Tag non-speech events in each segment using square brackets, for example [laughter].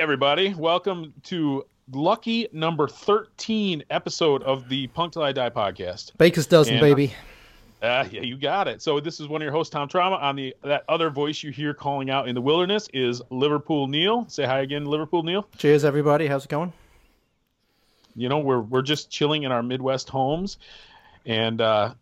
everybody. Welcome to lucky number 13 episode of the Punk Till I Die podcast. Baker's dozen, And- baby. Uh, yeah, you got it. So this is one of your hosts, Tom Trauma. On the that other voice you hear calling out in the wilderness is Liverpool Neil. Say hi again, Liverpool Neil. Cheers, everybody. How's it going? You know, we're we're just chilling in our Midwest homes, and uh,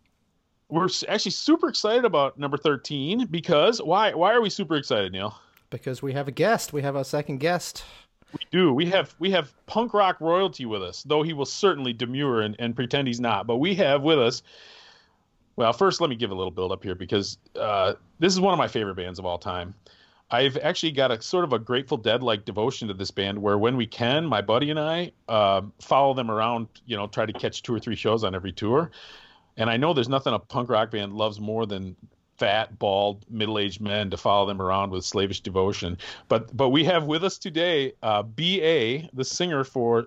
we're actually super excited about number 13 because why why are we super excited, Neil? Because we have a guest. We have our second guest. We do. We have we have punk rock royalty with us, though he will certainly demur and, and pretend he's not. But we have with us. Well, first, let me give a little build up here because uh, this is one of my favorite bands of all time. I've actually got a sort of a Grateful Dead like devotion to this band, where when we can, my buddy and I uh, follow them around. You know, try to catch two or three shows on every tour. And I know there's nothing a punk rock band loves more than fat, bald, middle-aged men to follow them around with slavish devotion. But but we have with us today uh, B.A., the singer for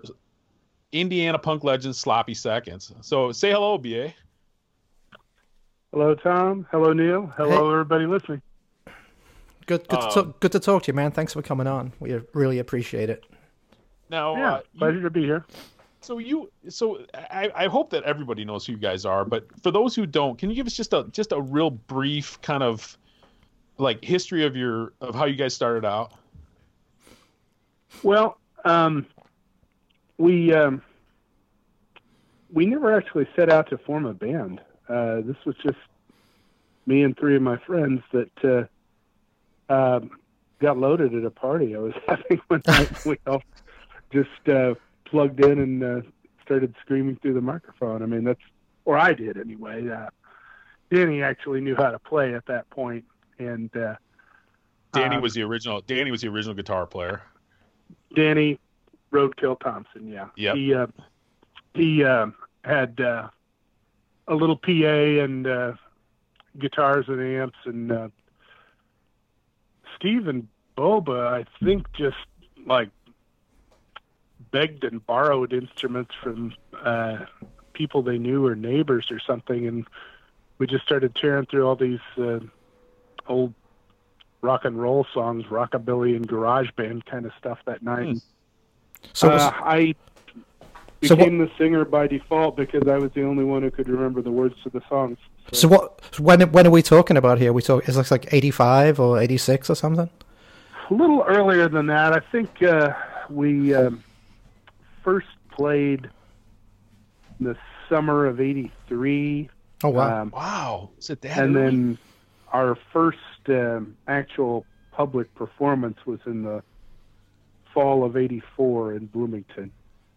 Indiana punk legend Sloppy Seconds. So say hello, B.A. Hello, Tom. Hello, Neil. Hello, Hey. everybody listening. Good, good, to Um, talk, good to talk to you, man. Thanks for coming on. We really appreciate it. Now, yeah, uh, you- pleasure to be here. So you so I, I hope that everybody knows who you guys are, but for those who don't, can you give us just a just a real brief kind of like history of your of how you guys started out? Well, um, we um, we never actually set out to form a band. Uh, this was just me and three of my friends that uh, um, got loaded at a party I was [laughs] having one night. we all just uh, plugged in and uh, started screaming through the microphone. I mean, that's or I did anyway. Uh, Danny actually knew how to play at that point, and uh, Danny um, was the original. Danny was the original guitar player. Danny Roadkill Thompson. Yeah. Yep. He uh, he uh, had uh, a little PA and uh, guitars and amps, and uh, Steve and Boba, I think, just like begged and borrowed instruments from uh, people they knew or neighbors or something, and we just started tearing through all these uh, old rock and roll songs, rockabilly and garage band kind of stuff that night. Hmm. So, uh, was, I So became the singer by default because I was the only one who could remember the words to the songs. so what? When when are we talking about here? We talk. Is this like eighty five or eighty six or something? A little earlier than that, I think uh, we um, first played in the summer of '83, Oh wow. um, Wow, is it that? and early? then our first um, actual public performance was in the fall of '84 in Bloomington.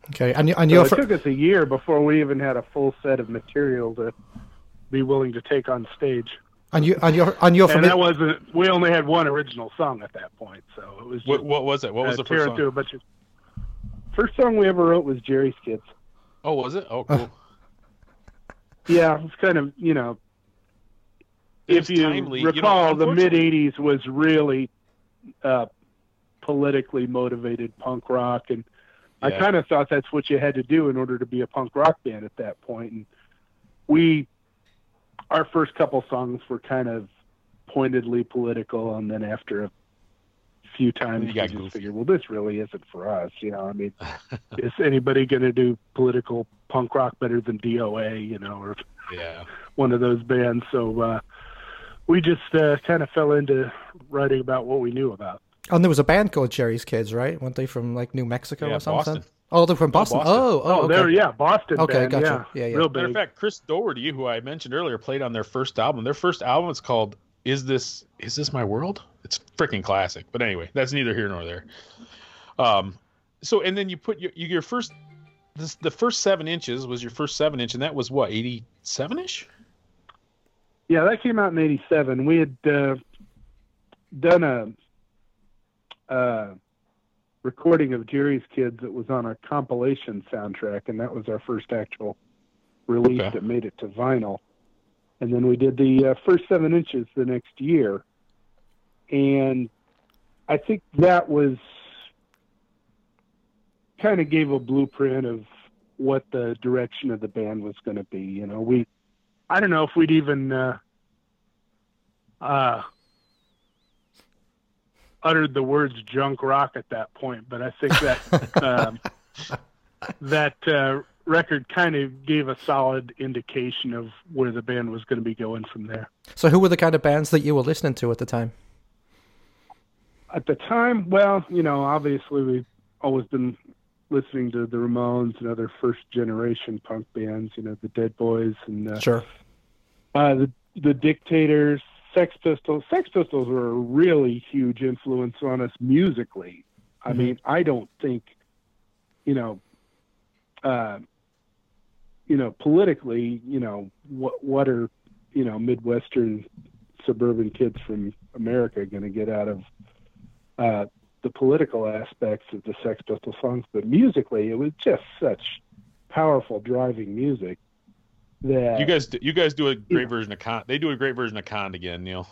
okay, and you, and So you're it fr- took us a year before we even had a full set of material to be willing to take on stage. and you and you're and you're from and that wasn't. We only had one original song at that point, so it was just what, what was it? What was uh, the first tearing song? through a bunch of. First song we ever wrote was Jerry's Kids. Oh, was it? Oh, [laughs] cool. Yeah, it's kind of you know. It if you timely. You know, recall, the mid '80s was really uh, politically motivated punk rock, and I kind of thought that's what you had to do in order to be a punk rock band at that point. And we, our first couple songs were kind of pointedly political, and then after a few times, you we got just goofy. figured, well, this really isn't for us. You know, I mean, [laughs] is anybody going to do political punk rock better than DOA? You know, or Yeah. one of those bands. So uh, we just uh, kind of fell into writing about what we knew about. and there was a band called Jerry's Kids, right? Weren't they from like New Mexico Yeah, or something? Boston. Oh, they're from Boston. Boston. Oh, oh, Oh, okay. there, yeah, Boston Okay, band, gotcha. yeah, Yeah, yeah. real Matter of fact, Chris Doherty, who I mentioned earlier, played on their first album. Their first album is called "Is This Is This My World?" It's freaking classic. But anyway, that's neither here nor there. Um, so and then you put your your first this the first seven inches was your first seven inch, and that was what eighty seven ish. Yeah, that came out in '87. We had uh, done a uh, recording of Jerry's Kids that was on a compilation soundtrack, and that was our first actual release Okay. that made it to vinyl. And then we did the uh, first seven inches the next year, and I think that was kind of gave a blueprint of what the direction of the band was going to be. You know, we I don't know if we'd even uh, uh, uttered the words junk rock at that point, but I think that [laughs] um, that uh, record kind of gave a solid indication of where the band was going to be going from there. So, who were the kind of bands that you were listening to at the time? At the time, well, you know, obviously we've always been listening to the Ramones and other first generation punk bands, you know, the Dead Boys and uh, Sure. uh, the the Dictators, Sex Pistols. Sex Pistols were a really huge influence on us musically. I Mhm. mean, I don't think, you know, uh, you know, politically, you know, what what are you know Midwestern suburban kids from America going to get out of uh, the political aspects of the Sex Pistols songs? But musically, it was just such powerful driving music that You guys, do- you guys do a great Yeah. version of con. They do a great version of con again, Neil.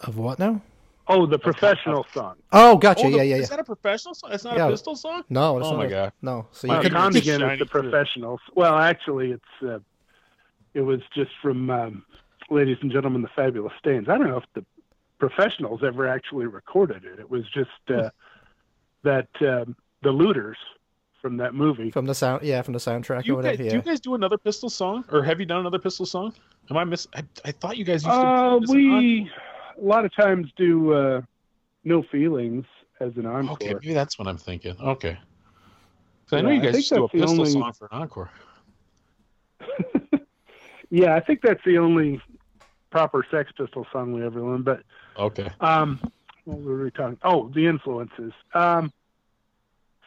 Of what now? Oh, the professional song. Oh, gotcha. Oh, the- yeah, yeah, Is that a professional song? It's not Yeah. a pistol song. No, it's Oh not my a- God. No. So you Well, could. Con- Condigan Shining is the through. professionals. Well, actually, it's uh, it was just from um, ladies and gentlemen, the fabulous Stains. I don't know if the professionals ever actually recorded it. It was just uh, [laughs] that um, the looters from that movie. From the sound, yeah, from the soundtrack Do you, or guys, whatever. do you guys do another pistol song, or have you done another pistol song? Am I miss? I, I thought you guys used to. Uh, this an we a lot of times do uh, no feelings as an encore. Okay, maybe that's what I'm thinking. Okay. I know Yeah, you guys do a pistol only- song for an encore. [laughs] Yeah, I think that's the only proper Sex Pistol song we ever learned. But Okay. Um, what were we talking? Oh, the influences. Um,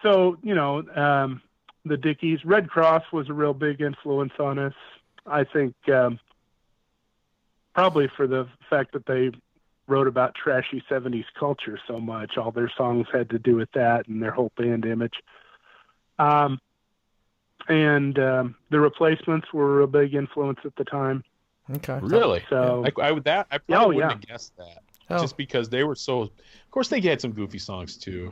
so you know, um, the Dickies, Redd Kross was a real big influence on us. I think um, probably for the fact that they wrote about trashy '70s culture so much. All their songs had to do with that and their whole band image. Um, and um, the Replacements were a big influence at the time. Okay. Really? So I, I would that I Oh, probably yeah. wouldn't have guessed that. Oh. Just because they were so. Of course, they had some goofy songs too,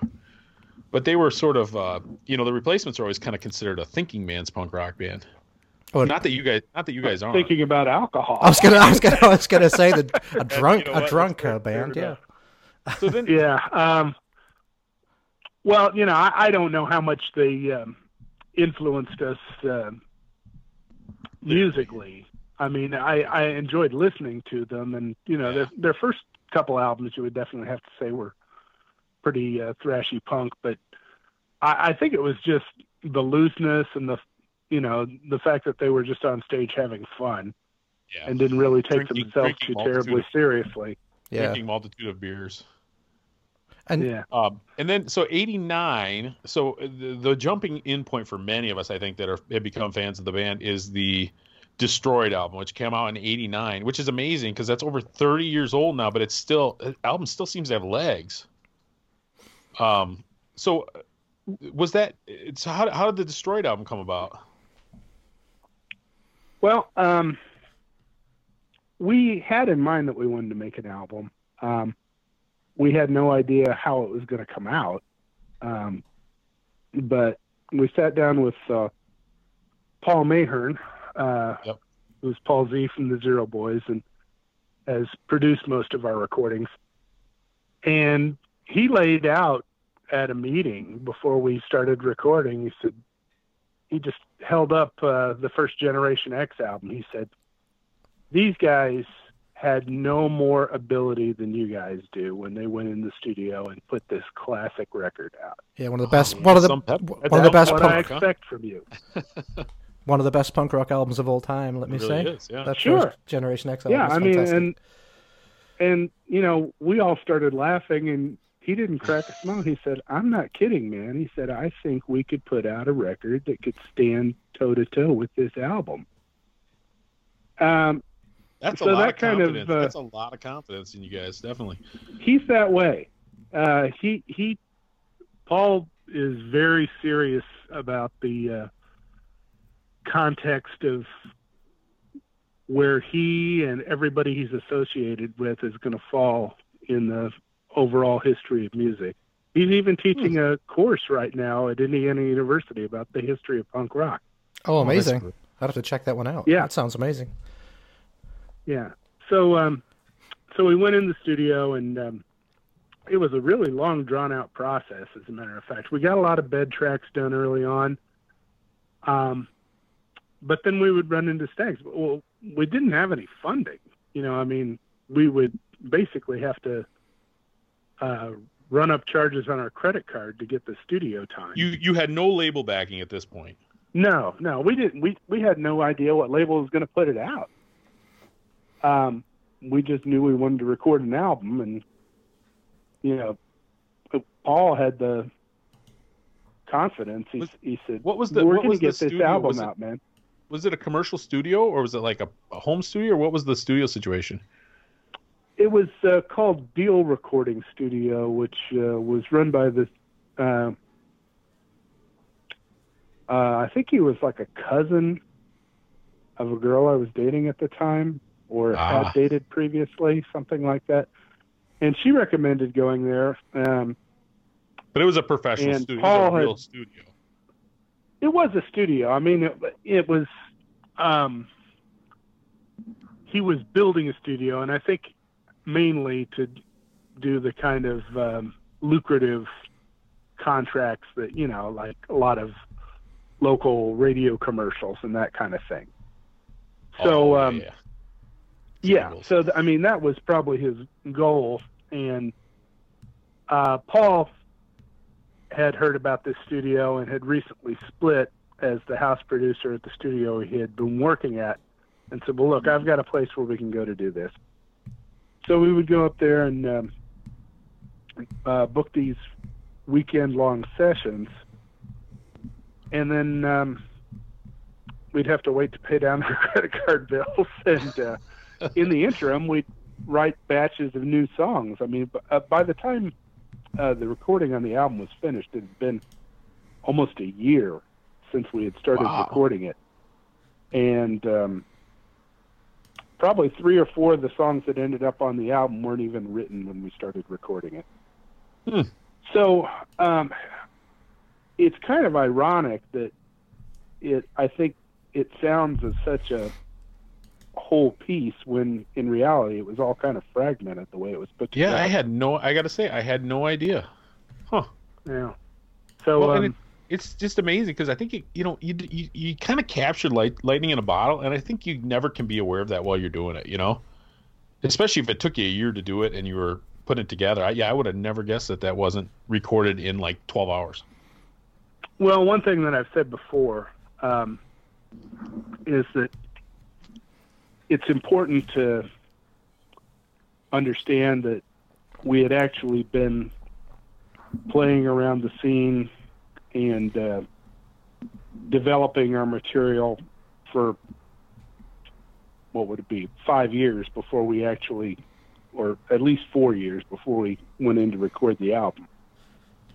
but they were sort of. Uh, you know, the replacements are always kind of considered a thinking man's punk rock band. Oh, Not that you guys, not that you guys aren't. thinking about alcohol. I was gonna, I was gonna, I was gonna say that [laughs] a drunk, know a drunk uh, band. Yeah. So then, [laughs] Yeah. Um, well, you know, I, I don't know how much they um, influenced us uh, musically. I mean, I, I enjoyed listening to them, and you know, their, their first couple albums, you would definitely have to say were pretty uh, thrashy punk. But I, I think it was just the looseness and the, you know, the fact that they were just on stage having fun yeah, and didn't really take Drinking- themselves drinking too terribly of- seriously. Yeah. drinking multitude of beers. And Yeah. Um, and then so '89. So the, the jumping in point for many of us, I think, that are have become fans of the band is the Destroyed album, which came out in '89, which is amazing because that's over 30 years old now, but it's still the album still seems to have legs. Um, so uh, was that? so how how did the Destroyed album come about? Well, um, we had in mind that we wanted to make an album. Um, we had no idea how it was going to come out, um, but we sat down with uh, Paul Mahern, uh, Yep. who's Paul Z from the Zero Boys, and has produced most of our recordings. And he laid out at a meeting before we started recording. He said he just held up uh, the first Generation X album. He said, "These guys had no more ability than you guys do when they went in the studio and put this classic record out. yeah, one of the best, Oh, one of the, some pep- one of the best what punk, I punk, huh? expect from you." [laughs] one of the best punk rock albums of all time. Let me really say. is, yeah. That Sure. first Generation X album. Yeah, I mean, fantastic. and and you know, we all started laughing, and he didn't crack a smile. He said, "I'm not kidding, man." He said, "I think we could put out a record that could stand toe to toe with this album." Um, That's a So lot that of kind of, confidence. uh, That's a lot of confidence in you guys, definitely. he's that way. Uh, he he, Paul is very serious about the uh, context of where he and everybody he's associated with is going to fall in the overall history of music. He's even teaching a course right now at Indiana University about the history of punk rock. Oh, amazing! great. I'd have to check that one out. Yeah. that sounds amazing. Yeah. So um, so we went in the studio and um, it was a really long, drawn out process. As a matter of fact, we got a lot of bed tracks done early on. Um, but then we would run into snags. Well, we didn't have any funding. You know, I mean, we would basically have to uh, run up charges on our credit card to get the studio time. You you had no label backing at this point. No, no, we didn't. We we had no idea what label was going to put it out. Um, we just knew we wanted to record an album, and you know, Paul had the confidence. He Was- he said, what was the- We're what going was to the get this studio? album Was it- out, man." Was it a commercial studio or was it like a, a home studio? Or what was the studio situation? It was uh, called Deal Recording Studio, which uh, was run by this. Uh, uh, I think he was like a cousin of a girl I was dating at the time, or Ah. had dated previously, something like that. And she recommended going there. Um, But it was a professional studio. Paul it was a had- real studio. it was a studio. I mean, it, it was. Um, he was building a studio, and I think mainly to do the kind of um, lucrative contracts that you know, like a lot of local radio commercials and that kind of thing. So, Oh, um, yeah. Yeah. So th- I mean, that was probably his goal, and uh, Paul had heard about this studio and had recently split as the house producer at the studio he had been working at, and said, "Well, look, I've got a place where we can go to do this." So we would go up there and um, uh, book these weekend-long sessions, and then um, we'd have to wait to pay down [laughs] our credit card bills [laughs] and. Uh, in the interim, we'd write batches of new songs. I mean, uh, by the time uh, the recording on the album was finished, it had been almost a year since we had started Wow. recording it, and um, probably three or four of the songs that ended up on the album weren't even written when we started recording it. Hmm. So um, it's kind of ironic that it. I think it sounds as such a whole piece when in reality it was all kind of fragmented the way it was put together. Yeah. I had no. I got to say, I had no idea. Huh. Yeah. So Well, and um, It's just amazing because I think you, you know you you, you kind of captured light, lightning in a bottle, and I think you never can be aware of that while you're doing it. You know, especially if it took you a year to do it and you were putting it together. I, yeah, I would have never guessed that that wasn't recorded in like 12 hours. well, one thing that I've said before um, is that it's important to understand that we had actually been playing around the scene and uh, developing our material for what would it be five years before we actually or at least four years before we went in to record the album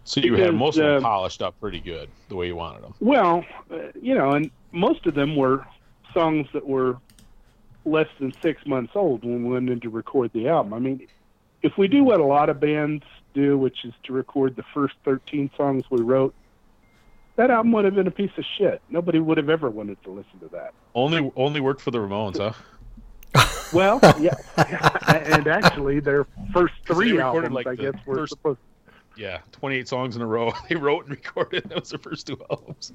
So you had Because, most of them uh, polished up pretty good the way you wanted them. Well, uh, you know, and most of them were songs that were less than six months old when we went in to record the album. I mean, if we do what a lot of bands do, which is to record the first 13 songs we wrote, that album would have been a piece of shit. Nobody would have ever wanted to listen to that. Only only worked for the Ramones, huh? [laughs] Well, yeah, [laughs] and actually, their first three albums, like, I the guess, were first- supposed. Yeah, 28 songs in a row. [laughs] They wrote and recorded. That was their first two albums.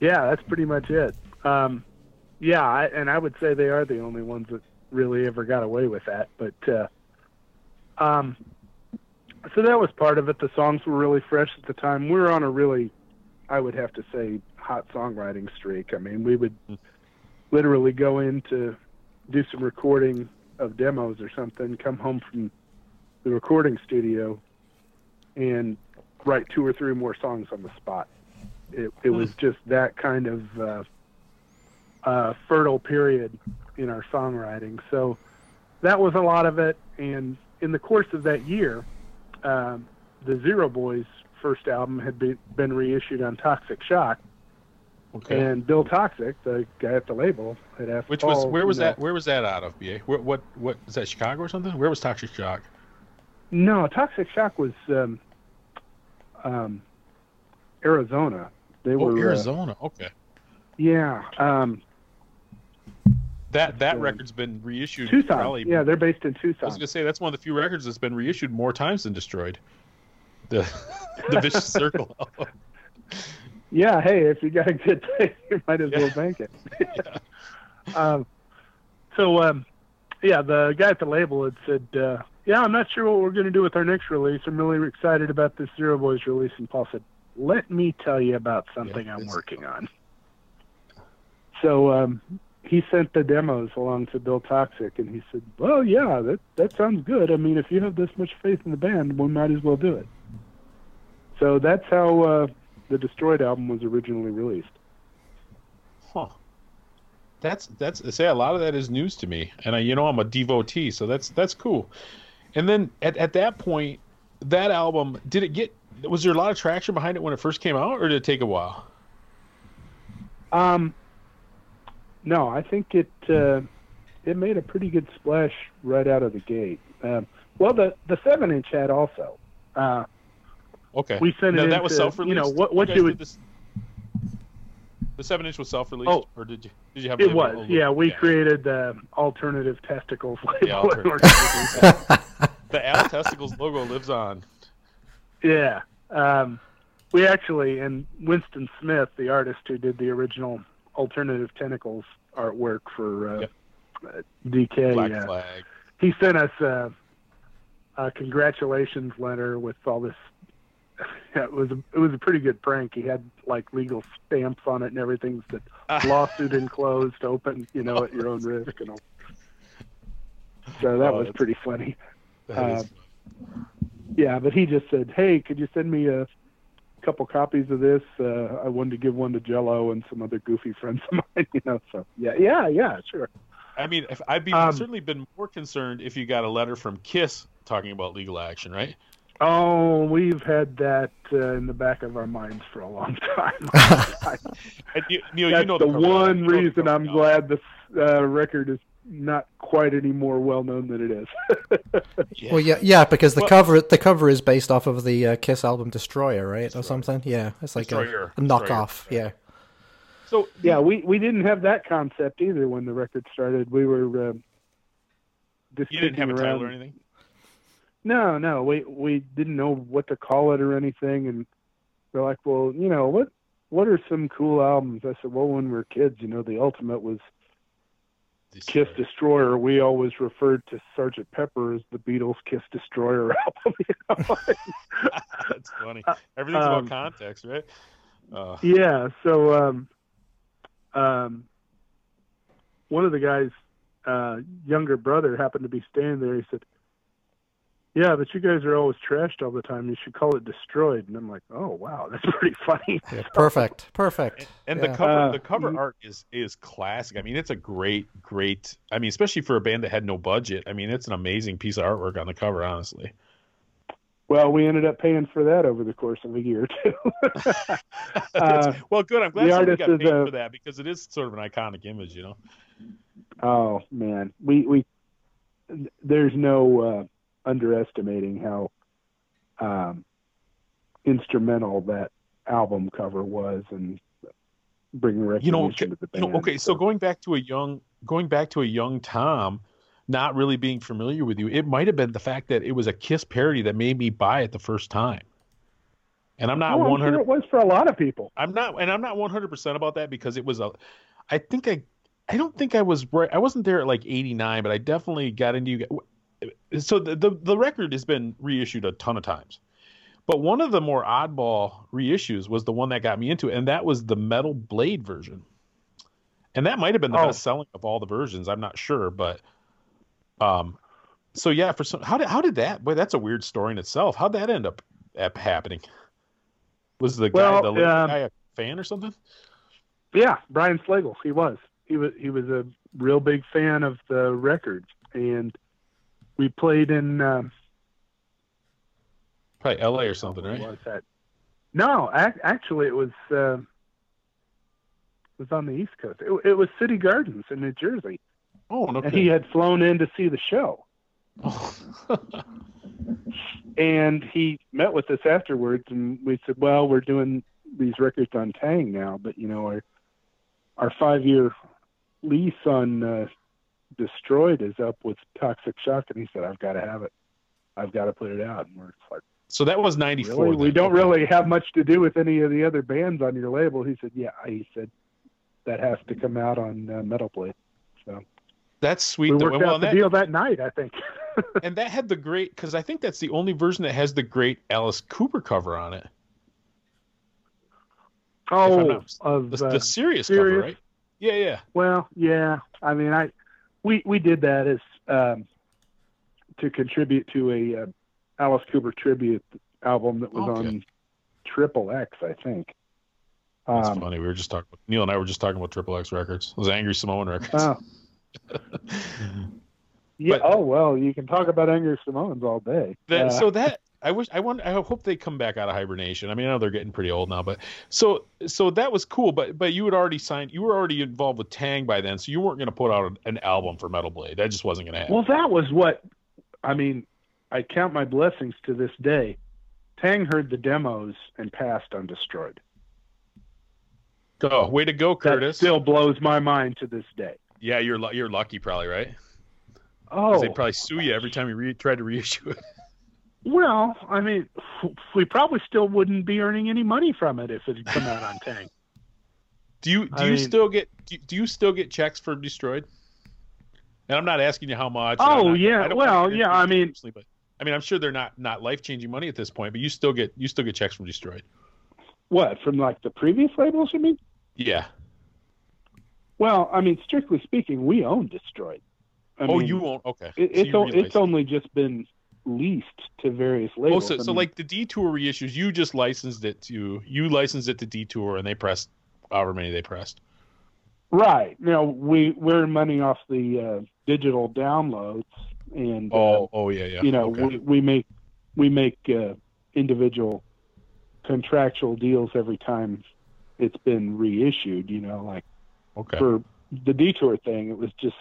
Yeah, that's pretty much it. Um, yeah, I, and I would say they are the only ones that really ever got away with that. But uh, um, so that was part of it. The songs were really fresh at the time. We were on a really, I would have to say, hot songwriting streak. I mean, we would literally go in to do some recording of demos or something, come home from the recording studio, and write two or three more songs on the spot. It, it was just that kind of uh, uh, fertile period in our songwriting. So that was a lot of it. And in the course of that year, um, the Zero Boys' first album had be, been reissued on Toxic Shock, Okay. and Bill Toxic, the guy at the label, had asked Which was where was you know- that? Where was that out of? BA? Where, what what is that? Chicago or something? Where was Toxic Shock? No, Toxic Shock was um, um, Arizona. They Oh, were uh, Arizona. Okay. yeah, um, That that Yeah. record's been reissued. Tucson. Probably, Yeah, they're based in Tucson. I was gonna say that's one of the few records that's been reissued more times than destroyed. The the vicious [laughs] circle. Yeah, hey, if you got a good thing, [laughs] you might as Yeah. well bank it. [laughs] um, so, um, yeah, the guy at the label had said, uh, "Yeah, I'm not sure what we're going to do with our next release. I'm really excited about this Zero Boys release." And Paul said, "Let me tell you about something Yeah, I'm working on." So um, he sent the demos along to Bill Toxic, and he said, "Well, yeah, that that sounds good. I mean, if you have this much faith in the band, we might as well do it." So that's how uh, the Destroyed album was originally released. Huh. That's that's say a lot of that is news to me, and I, you know I'm a devotee, so that's that's cool. And then at at that point, that album did it get? Was there a lot of traction behind it when it first came out, or did it take a while? Um, no, I think it uh, it made a pretty good splash right out of the gate. Um, well, the the seven inch had also. Uh, Okay, We sent it now, that was self-released. you know, what- what you did would- this- the seven inch was self-released, Oh. or did you did you have? it was, yeah. We yeah. created the alternative testicles. Yeah, alternative. order to do that. the Al Testicles logo lives on. yeah. Um, we actually, and Winston Smith, the artist who did the original alternative tentacles artwork for uh, Yep. DK, Black uh, flag. he sent us a, a congratulations letter with all this. [laughs] It was a, it was a pretty good prank. He had like legal stamps on it and everything. That [laughs] lawsuit enclosed, open, you know, at your own risk and all. So that Oh, was pretty funny. Is- Yeah, but he just said, "Hey, could you send me a couple copies of this? Uh, I wanted to give one to Jello and some other goofy friends of [laughs] mine, you know." So yeah, yeah, yeah, sure. I mean, if I'd be Um, certainly been more concerned if you got a letter from Kiss talking about legal action, right? Oh, we've had that uh, in the back of our minds for a long time. [laughs] [laughs] And you, Neil, That's you know the, cover of that. one You the reason I'm now. glad this uh, record is not quite any more well known than it is. Yeah. [laughs] Well, yeah, yeah, because the Well- cover the cover is based off of the uh, Kiss album Destroyer, right, or something. Yeah, it's like Destroyer. a, a knockoff. Destroyer. Yeah. So yeah, we we didn't have that concept either when the record started. We were uh, just you didn't have a kicking title or anything. No, no, we we didn't know what to call it or anything, and we're like, well, you know, what what are some cool albums? I said, well, when we were kids, you know, the ultimate was Kiss Destroyer. We always referred to Sergeant Pepper as the Beatles' Kiss Destroyer [laughs] album. You know? [laughs] That's funny. Everything's um, about context, right? Uh, yeah. So, um, um, one of the guys' uh, younger brother happened to be standing there. He said, "Yeah, but you guys are always trashed all the time. You should call it Destroyed." And I'm like, "Oh, wow, that's [laughs] pretty funny." yeah perfect. Perfect. and Yeah. the cover, Uh, the cover art is is classic. I mean, it's a great, great. I mean, especially for a band that had no budget. I mean, it's an amazing piece of artwork on the cover. Honestly, Well, we ended up paying for that over the course of a year or two. [laughs] [laughs] Uh, well, good. I'm glad the somebody got paid a- for that because it is sort of an iconic image, you know. oh man, we we there's no uh, underestimating how um, instrumental that album cover was and bringing recognition You know, to the You know, okay, so going back to a young, going back to a young Tom, not really being familiar with you, it might have been the fact that it was a Kiss parody that made me buy it the first time. And I'm not Oh, I'm 100. sure it was for a lot of people. I'm not, and I'm not 100 percent about that because it was a. I think I, I don't think I was right. I wasn't there at like 89, but I definitely got into you. So the, the the record has been reissued a ton of times, but one of the more oddball reissues was the one that got me into it, and that was the Metal Blade version. And that might have been the Oh. best selling of all the versions. I'm not sure, but um, so yeah, for some, how did how did that? Boy, that's a weird story in itself. How'd that end up happening? Was the guy Well, the little um, guy a fan or something? Yeah, Brian Slagel, he was. He was he was a real big fan of the records, and we played in. Um, Probably L.A. or something, right? Was that? No, ac- actually, it was. Uh, it was on the East Coast. It, it was City Gardens in New Jersey, Oh, no. and he had flown in to see the show. [laughs] and he met with us afterwards, and we said, "Well, we're doing these records on Taang now, but you know, our our five year lease on uh, Destroyed is up with Toxic Shock," and he said, "I've got to have it. I've got to put it out." And we're like, so that was '94. "Really? We don't Okay. really have much to do with any of the other bands on your label." He said, "Yeah." He said, "That has to come out on uh, Metal Blade." So That's sweet. we worked out the that, deal that night, I think. [laughs] and that had the great because I think that's the only version that has the great Alice Cooper cover on it. Oh, not- of The, uh, the serious, cover, right? Yeah, yeah. Well, yeah. I mean, I we we did that as um, to contribute to a uh, Alice Cooper tribute album that was Okay. on Triple X, I think. That's Um, funny. We were just talking. Neil and I were just talking about Triple X Records. Those Angry Samoan records. oh, [laughs] yeah. But- oh well, you can talk about Angry Samoans all day. That, Uh, so that I wish I want I hope they come back out of hibernation. I mean, I know they're getting pretty old now, but so so that was cool. But but you had already signed. You were already involved with Taang by then, so you weren't going to put out an album for Metal Blade. That just wasn't going to happen. well, that was what I mean. I count my blessings to this day. Taang heard the demos and passed undestroyed. Oh, way to go, That Curtis! still blows my mind to this day. yeah, you're you're lucky, probably right. Oh, They probably sue you every time you re- try to reissue it. Well, I mean, [laughs] we probably still wouldn't be earning any money from it if it had come out on [laughs] Taang. Do you do I you mean- still get do you, do you still get checks for Destroyed? And I'm not asking you how much. Oh, not- yeah. Well, yeah, I mean- but I mean, I'm sure they're not not life changing money at this point, but you still get you still get checks from Destroyed. What from like the previous labels? You mean? Yeah. Well, I mean, strictly speaking, we own Destroyed. I oh, mean, you won't. Okay. It, So it's o- it's only just been leased to various Oh, labels. so, I so mean, like the Detour reissues, you just licensed it to you licensed it to Detour, and they pressed however many they pressed. right? now, we we're money off the uh, digital downloads, and uh, Oh, oh yeah, yeah. you know okay. we, we make we make uh, individual contractual deals every time it's been reissued you know like okay. for the detour thing it was just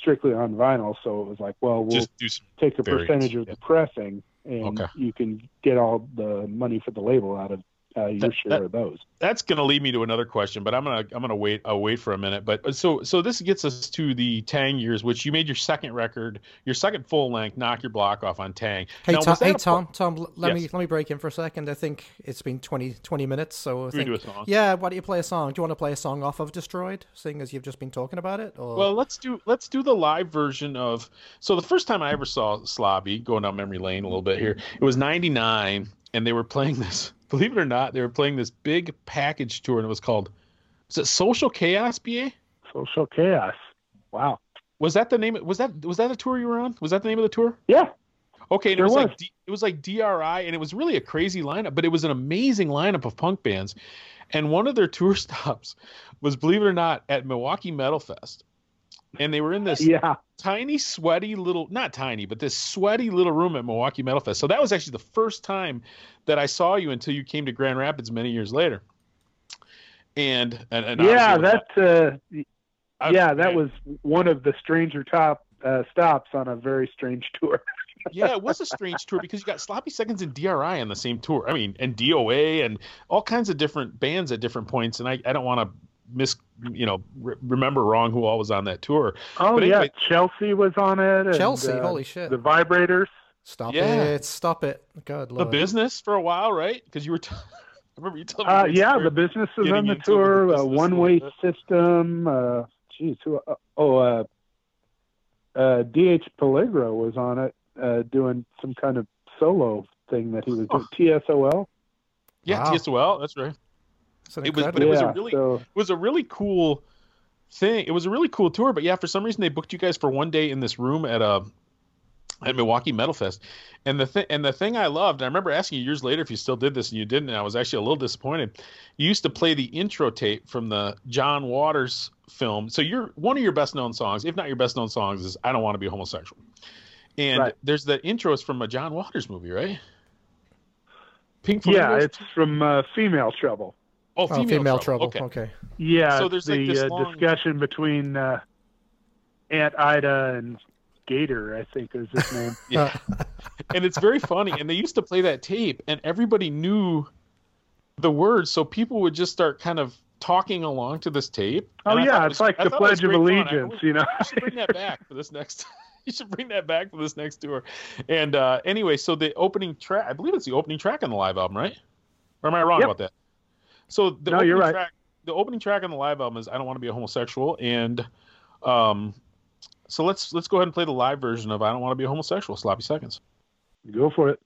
strictly on vinyl so it was like well we'll just do some. take a variants, percentage of yeah. the pressing and Okay. you can get all the money for the label out of uh, your That- share that- of those That's gonna lead me to another question, but I'm gonna I'm gonna wait. I'll wait for a minute. But uh, so so this gets us to the Taang years, which you made your second record, your second full length, knock your block off on Taang. Hey, Now, Tom, hey a- Tom, Tom, l- let me let me break in for a second. I think it's been 20, 20 minutes, so I we think, do a song? yeah. Why don't you play a song? Do you want to play a song off of Destroyed, seeing as you've just been talking about it? Or Well, let's do let's do the live version of. So the first time I ever saw Sloppy going down memory lane a little bit here, it was '99, and they were playing this. Believe it or not, they were playing this big package tour, and it was called. Was it Social Chaos, BA? social chaos wow Was that the name? Was that was that the tour you were on? Was that the name of the tour? yeah Okay, and it was, was. like D, it was like DRI, and it was really a crazy lineup, but it was an amazing lineup of punk bands. And one of their tour [laughs] stops was, believe it or not, at Milwaukee Metal Fest, and they were in this yeah tiny, sweaty little not tiny, but this sweaty little room at Milwaukee Metal Fest. So that was actually the first time that I saw you until you came to Grand Rapids many years later. And and, and yeah obviously- that uh, I- yeah, that was one of the stranger top uh, stops on a very strange [laughs] tour. yeah, it was a strange tour because you got Sloppy Seconds and DRI on the same tour. I mean, and DOA and all kinds of different bands at different points. And I, I don't want to miss, you know, re- remember wrong who all was on that tour. Oh But yeah, Chelsea was on it. and, Chelsea, uh, holy shit! The Vibrators. stop Yeah. it! Stop it! God, The business for a while, right? Because you were, t- [laughs] I remember you telling me. Uh, yeah, the business was on the tour. the Uh, One way little system. Uh, geez, who? Uh, oh, uh, uh, DH Peligro was on it, uh, doing some kind of solo thing that he was doing. TSOL. yeah, Wow. TSOL. That's right. It was- But it was a really- so It was a really cool thing. It was a really cool tour. But yeah, for some reason they booked you guys for one day in this room at a at Milwaukee Metal Fest. And the thing and the thing I loved, I remember asking you years later if you still did this, and you didn't. And I was actually a little disappointed. You used to play the intro tape from the John Waters film. So you're one of your best known songs, if not your best known songs, is "I Don't Want to Be Homosexual." And Right. there's the intros from a John Waters movie, right? Pink yeah, it's from uh, Female Trouble. Oh, Oh, female, female, trouble. trouble. Okay. Okay. Yeah, So there's, the like, this uh, long- discussion between uh, Aunt Ida and Gator, I think is his name. [laughs] Yeah. and it's very funny. And they used to play that tape, and everybody knew the words, so people would just start kind of talking along to this tape. Oh And yeah, it's was- like I the thought it was Pledge of great fun. I Allegiance, you know. you should bring that back for this next. [laughs] you should bring that back for this next tour. And uh, anyway, so the opening track, I believe it's the opening track on the live album, right? Or am I wrong Yep. about that? So the No, opening you're right. track, the opening track on the live album is "I Don't Want to Be a Homosexual," and um, so let's let's go ahead and play the live version of "I Don't Want to Be a Homosexual." Sloppy seconds. Go for it.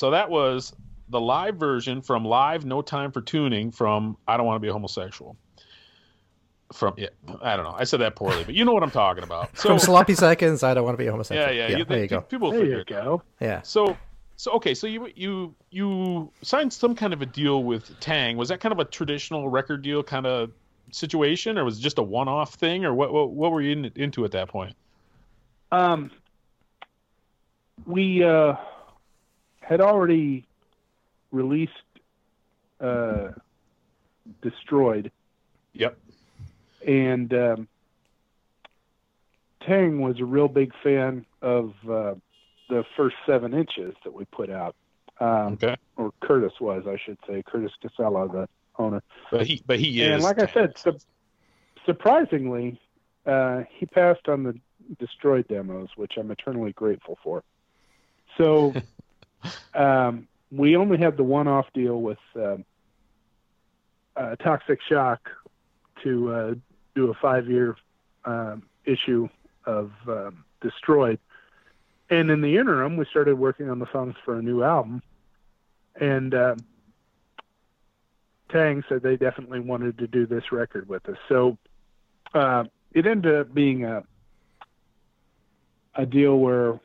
So that was the live version from Live No Time for Tuning from I Don't Want to Be a Homosexual. From yeah, I don't know. I said that poorly, but you know what I'm talking about. [laughs] So From sloppy seconds, I don't want to be a homosexual. yeah, yeah, you, there you go. People There you go. Yeah. So, so okay, so you you you signed some kind of a deal with Taang. Was that kind of a traditional record deal kind of situation, or was it just a one-off thing, or what? What, what were you in, into at that point? Um, we uh, had already released uh, Destroyed, Yep. and um, Taang was a real big fan of uh, the first seven inches that we put out. Um, Okay. or Curtis was, I should say, Curtis Casella, the owner. But he, but he is. And like I said, su- surprisingly, uh, he passed on the destroyed demos, which I'm eternally grateful for. So [laughs] um, we only had the one-off deal with um, uh, Toxic Shock to uh, do a five-year um, issue of um, Destroyed. And in the interim, we started working on the songs for a new album. And um, Taang said they definitely wanted to do this record with us. So uh, it ended up being a a deal where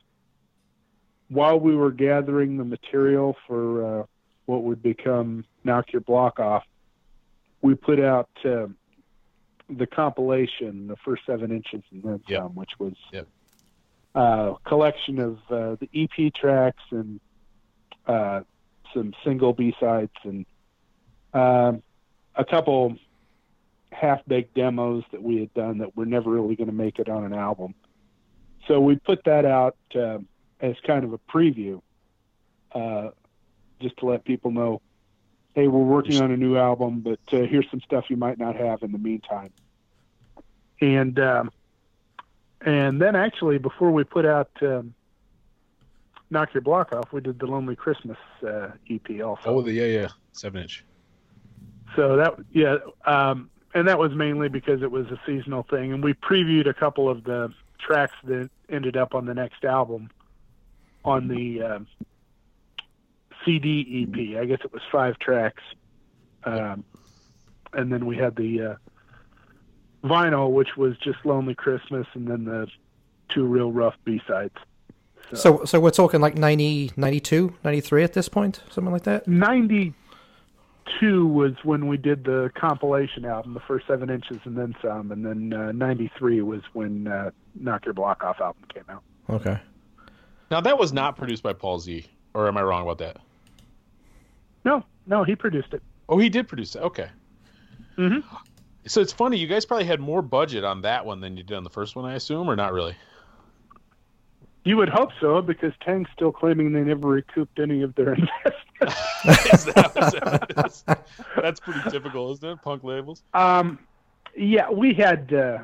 while we were gathering the material for uh, what would become Knock Your Block Off, we put out uh, the compilation, the first seven inches and then Yep. some, which was Yep. a collection of uh, the EP tracks and uh, some single B sides and um, a couple half-baked demos that we had done that were never really going to make it on an album. So we put that out um as kind of a preview, uh, just to let people know, hey, we're working on a new album, but uh, here's some stuff you might not have in the meantime. And um, and then actually, before we put out um, "Knock Your Block Off," we did the "Lonely Christmas" uh, EP also. Oh, the, yeah, yeah, seven inch. So that yeah, um, and that was mainly because it was a seasonal thing, and we previewed a couple of the tracks that ended up on the next album on the um, CD EP. I guess it was five tracks, um, and then we had the uh, vinyl, which was just "Lonely Christmas," and then the two real rough B sides. So, so we're talking like 90, 92, 93 at this point, something like that. 92 was when we did the compilation album, the first seven inches and then some, and then uh, 93 was when uh, Knock Your Block Off album came out. Okay. Now that was not produced by Paul Z, or am I wrong about that? No, no, he produced it. Oh, he did produce it. Okay. Mhm. So it's funny. You guys probably had more budget on that one than you did on the first one, I assume, or not really? You would hope so, because Taang's still claiming they never recouped any of their [laughs] investment. [laughs] That what it is? That's pretty typical, isn't it? Punk labels. um, yeah, we had, uh,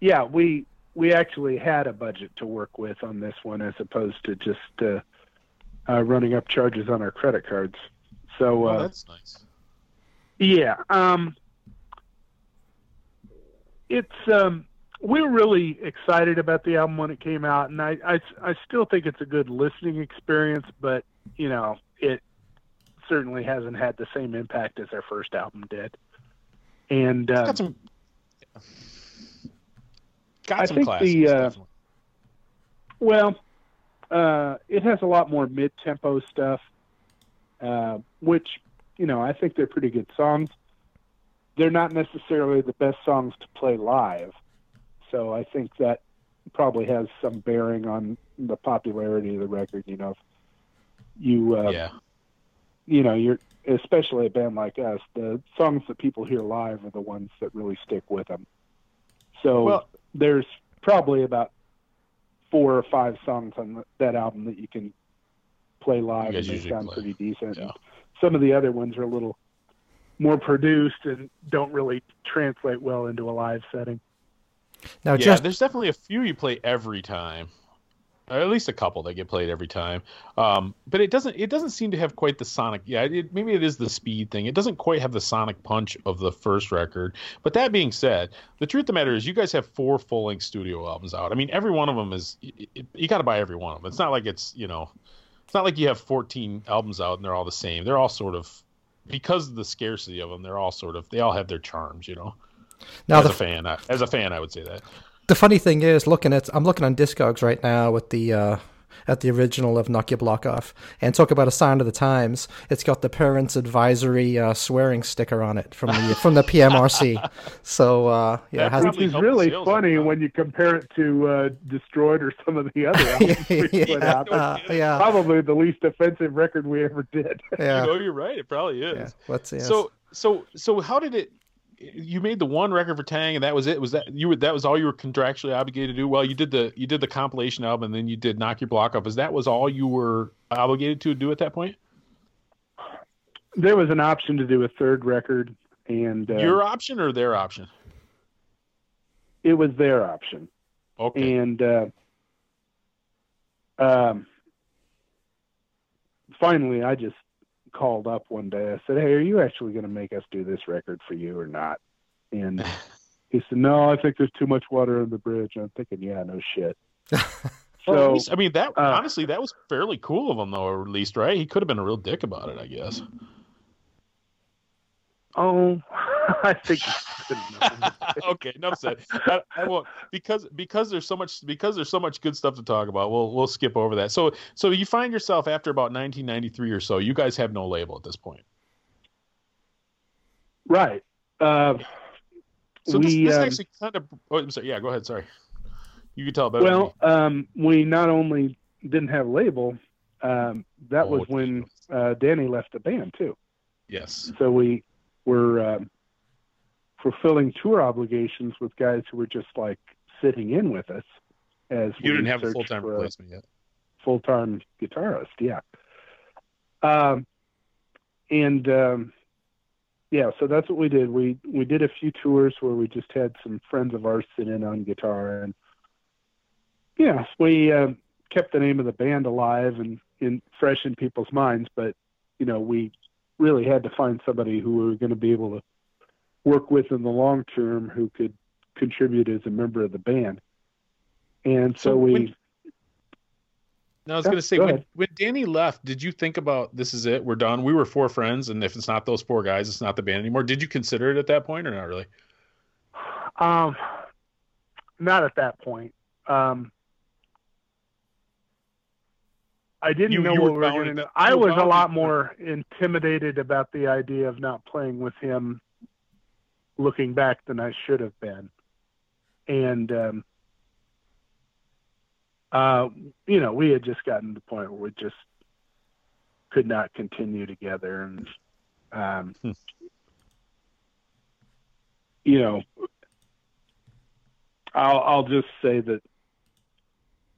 yeah, we we actually had a budget to work with on this one, as opposed to just uh, uh, running up charges on our credit cards. So Oh, uh, that's nice. Yeah. Um, it's um, we were really excited about the album when it came out, and I, I I still think it's a good listening experience, but you know it certainly hasn't had the same impact as our first album did. And um, Got some. Got I some think the, uh. Well, uh, it has a lot more mid-tempo stuff, uh, which you know I think they're pretty good songs. They're not necessarily the best songs to play live, so I think that probably has some bearing on the popularity of the record. You know, if you uh, yeah. you know you're especially a band like us, the songs that people hear live are the ones that really stick with them. So Well- there's probably about four or five songs on th- that album that you can play live and they sound play. pretty decent. Yeah. Some of the other ones are a little more produced and don't really translate well into a live setting. Now, yeah, just there's definitely a few you play every time, or at least a couple that get played every time. Um, but it doesn't it doesn't seem to have quite the sonic. Yeah, it, maybe it is the speed thing. It doesn't quite have the sonic punch of the first record. But that being said, the truth of the matter is, you guys have four full length studio albums out. I mean, every one of them is y- y- you got to buy every one of them. It's not like it's you know. It's not like you have 14 albums out and they're all the same. They're all sort of because of the scarcity of them. They're all sort of they all have their charms, you know. Now as the a fan, I, as a fan, I would say that. The funny thing is, looking at I'm looking on Discogs right now with the uh, at the original of Knock Your Block Off, and talk about a sign of the times. It's got the parents' advisory uh, swearing sticker on it from the [laughs] from the PMRC. So uh, yeah, it has, Which is really funny of when you compare it to uh, Destroyed or some of the other [laughs] albums we yeah, out. uh, yeah, Probably the least offensive record we ever did. yeah, You [laughs] know, you're right. It probably is. yeah. Let's see. So so so how did it? You made the one record for Taang, and that was it. Was that you were that was all you were contractually obligated to do? Well, you did the you did the compilation album, and then you did Knock Your Block Off. Is that was all you were obligated to do at that point? There was an option to do a third record, and uh, Your option or their option? it was their option. Okay. And uh, um, finally, I just called up one day. I said, "Hey, are you actually going to make us do this record for you or not?" And [laughs] he said, "No, I think there's too much water on the bridge." I'm thinking, "Yeah, no shit." [laughs] Well, so least- I mean, that uh, honestly, that was fairly cool of him, though. At least, right? He could have been a real dick about it, I guess. Oh, [laughs] I think it's good enough. okay, enough said. I, I won't because because there's so much because there's so much good stuff to talk about. We'll we'll skip over that. So so you find yourself after about 1993 or so. You guys have no label at this point. right. Uh, So this, We, this um, actually kind of. Oh, I'm sorry. Yeah, go ahead. Sorry. You can tell better. well, um, we not only didn't have a label, um, that Oh, was when uh, Danny left the band too. yes. So we were um, fulfilling tour obligations with guys who were just like sitting in with us as You didn't have a full time replacement yet. full time guitarist. Yeah. Um, and um, yeah, so that's what we did. We we did a few tours where we just had some friends of ours sit in on guitar, and yeah, we uh, kept the name of the band alive and in fresh in people's minds. But you know, we really had to find somebody who we were going to be able to work with in the long term who could contribute as a member of the band. And so, So we when- Now, I was Yeah, going to say go when, when Danny left, did you think about this is it? We're done. We were four friends, and if it's not those four guys, it's not the band anymore. Did you consider it at that point, or not really? Um, not at that point. Um, I didn't You- know you what were we were going to- to. I was a lot more intimidated about the idea of not playing with him, looking back, than I should have been. And um, uh, you know, we had just gotten to the point where we just could not continue together, and um, Hmm. you know, I'll I'll just say that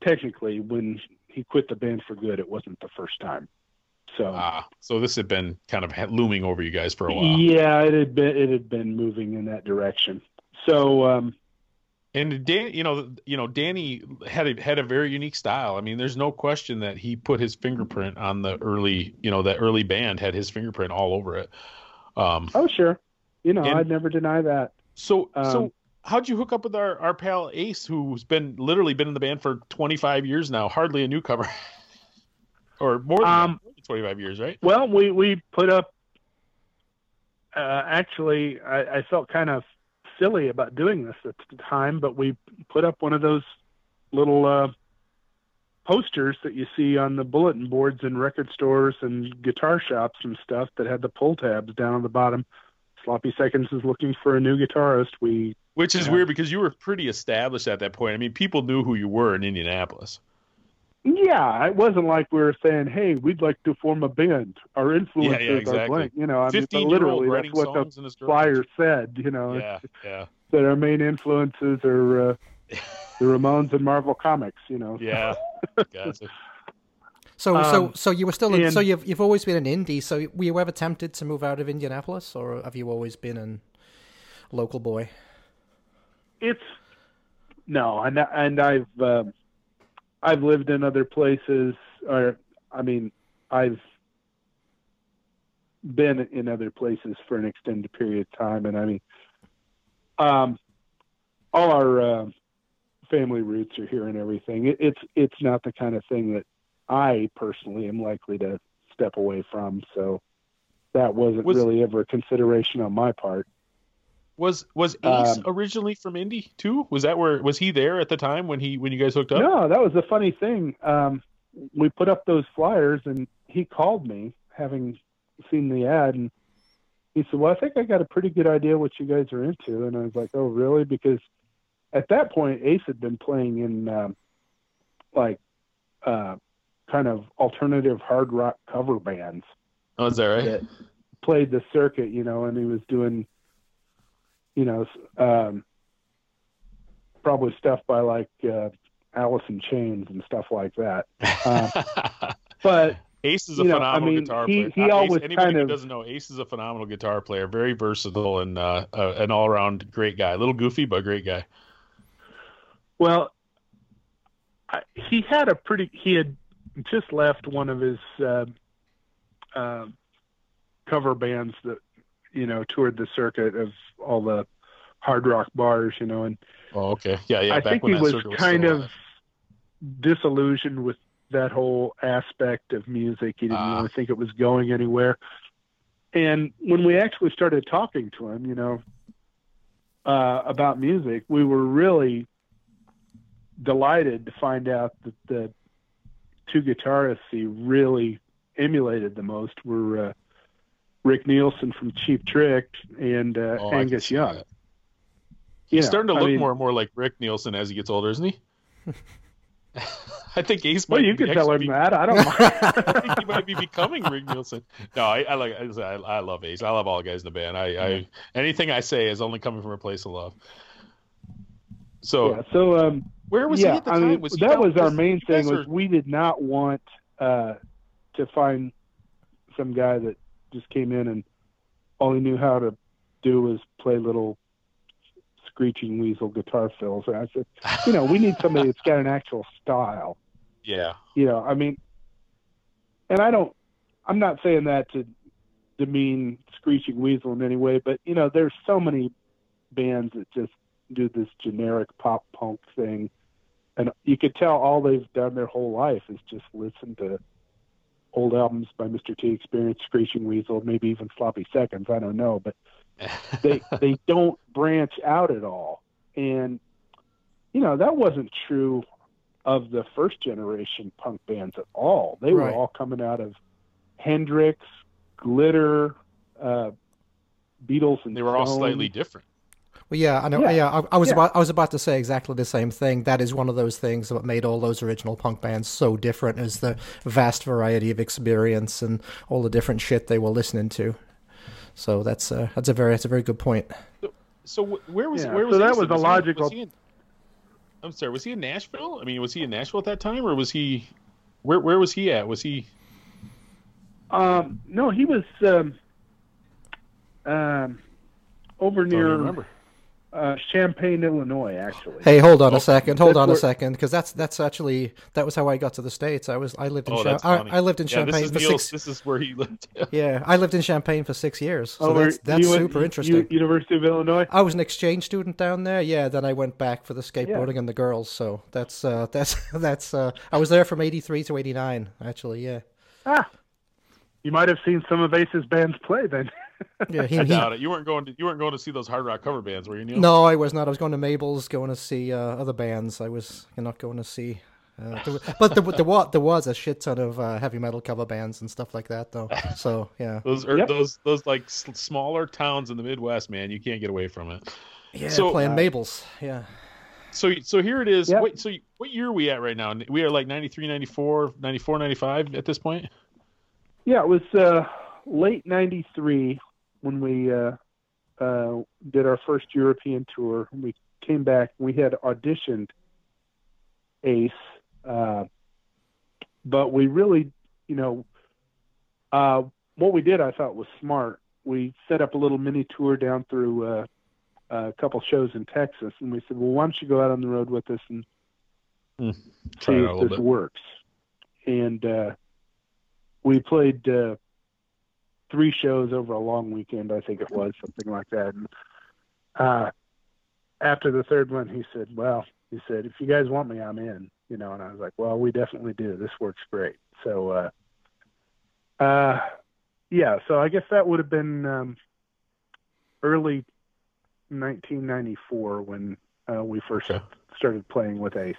technically, when he quit the band for good, it wasn't the first time. So Ah, so this had been kind of looming over you guys for a while. yeah, it had been it had been moving in that direction. So um, And Dan, you know, you know, Danny had a, had a very unique style. I mean, there's no question that he put his fingerprint on the early, you know, the early band had his fingerprint all over it. Um, oh sure, you know, And- I'd never deny that. so, so Um, how'd you hook up with our, our pal Ace, who's been literally been in the band for 25 years now, hardly a newcomer, [laughs] or more than, Um, more 25 years, right? Well, we we put up. Uh, actually, I, I felt kind of silly about doing this at the time, but we put up one of those little uh, posters that you see on the bulletin boards in record stores and guitar shops and stuff that had the pull tabs down on the bottom. Sloppy Seconds is looking for a new guitarist. We Which is yeah. weird because you were pretty established at that point. I mean, people knew who you were in Indianapolis. Yeah, it wasn't like we were saying, "Hey, we'd like to form a band." Our influences are exactly. blank. You know, I mean, 15 year literally, writing that's what the songs in his garage. flyer said. You know, Yeah, yeah, [laughs] that our main influences are uh, [laughs] the Ramones and Marvel Comics. You know, yeah. [laughs] Gotcha. So, so, Um, so you were still. In, and- so you've you've always been an indie. So were you ever tempted to move out of Indianapolis, or have you always been a local boy? it's no, and and I've um I've lived in other places, or I mean, I've been in other places for an extended period of time, and I mean, um, all our uh, family roots are here and everything. It, it's it's not the kind of thing that I personally am likely to step away from. So that wasn't Was- really ever a consideration on my part. Was was Ace Um, originally from Indy too? Was that where was he there at the time when he when you guys hooked up? No, that was a funny thing. Um, we put up those flyers, and he called me, having seen the ad, and he said, "Well, I think I got a pretty good idea what you guys are into." And I was like, "Oh, really?" Because at that point, Ace had been playing in um, like uh, kind of alternative hard rock cover bands Oh, is that right? that played the circuit, you know, and he was doing, you know, um, probably stuff by like uh, Alice in Chains and stuff like that. Uh, [laughs] But Ace is a you know, phenomenal I mean, guitar he- player. he Uh, Ace- always anybody kind who of- doesn't know, Ace is a phenomenal guitar player, very versatile and uh, uh, an all around great guy. A little goofy, but great guy. well, I, he had a pretty. He had just left one of his uh, uh, cover bands that you know toured the circuit of all the hard rock bars, you know, and Oh, okay. Yeah, yeah. I think he that was kind of alive. disillusioned with that whole aspect of music. He didn't Ah. really think it was going anywhere. And when we actually started talking to him, you know, uh, about music, we were really delighted to find out that the two guitarists he really emulated the most were uh, Rick Nielsen from Cheap Trick and uh, Oh, Angus Young. that. He's know, starting to I look mean- more and more like Rick Nielsen as he gets older, isn't he? [laughs] I think Ace might Well, you be can tell him actually- that. I don't [laughs] mind. I think he might be becoming Rick Nielsen. No, I, I like. I, I love Ace. I love all the guys in the band. I, I anything I say is only coming from a place of love. So yeah. So um, where was yeah, he at the I time? mean, was that was our main thing was we did not want uh, to find some guy that just came in and all he knew how to do was play little screeching weasel guitar fills. And I said, [laughs] you know, we need somebody that's got an actual style. yeah. You know, I mean, and I don't, I'm not saying that to demean Screeching Weasel in any way, but you know, there's so many bands that just do this generic pop punk thing, and you could tell all they've done their whole life is just listen to old albums by Mr. T Experience, Screeching Weasel, maybe even Sloppy Seconds. I don't know, but [laughs] they they don't branch out at all, and you know that wasn't true of the first generation punk bands at all. They were all coming out of Hendrix, Glitter, uh, Beatles, and they were all slightly different. Well, yeah, I know. Yeah. Yeah, I, I was Yeah. about I was about to say exactly the same thing. That is one of those things that made all those original punk bands so different, is the vast variety of experience and all the different shit they were listening to. So that's uh, that's a very that's a very good point. So wh- where was Yeah, where so was that was a he- logical- he in- I'm sorry. Was he in Nashville? I mean, was he in Nashville at that time, or was he? Where where was he at? Was he? Um, no, he was um, um, over Don't near remember. Uh, Champaign, Illinois, actually. Hey, hold on Oh, a second. Hold that's on a second, because that's that's actually that was how I got to the states. I was I lived in Oh, Cham- I. I lived in yeah, this is for Neil's, six. This is where he lived. [laughs] Yeah, I lived in Champaign for six years. So Over that's that's you- super you- interesting. University of Illinois. I was an exchange student down there. Yeah, then I went back for the skateboarding and the girls. So that's uh, [laughs] that's that's uh, I was there from eighty three to eighty nine. Actually, yeah, Ah, you might have seen some of Ace's bands play then. [laughs] yeah. He, I he- doubt it. You weren't going to you weren't going to see those hard rock cover bands, were you? Neil? no, I was not. I was going to Mabel's, going to see uh, other bands. I was not going to see. Uh, there, wa- but there, there, was, there was a shit ton of uh, heavy metal cover bands and stuff like that, though. [laughs] So yeah, Those are Yep. those those like smaller towns in the Midwest, man. You can't get away from it. yeah, So- playing uh, Mabel's. Yeah, So so here it is. Yep. Wait, so you- what year are we at right now? We are like 93, 94, 94, 95 at this point. Yeah, it was uh, late '93 when we uh, uh, did our first European tour. We came back. We had auditioned Ace, uh, but we really, you know, uh, what we did I thought was smart. We set up a little mini tour down through uh, a couple shows in Texas, and we said, "Well, why don't you go out on the road with us and Hmm. see Try it out a if this bit. works?" And uh, we played uh, three shows over a long weekend, I think it was something like that. And uh, after the third one, he said, "Well, he said, "If you guys want me, I'm in." You know, and I was like, "Well, we definitely do. This works great." So, uh, uh, yeah. So I guess that would have been um, early 1994 when uh, we first Okay. started playing with Ace.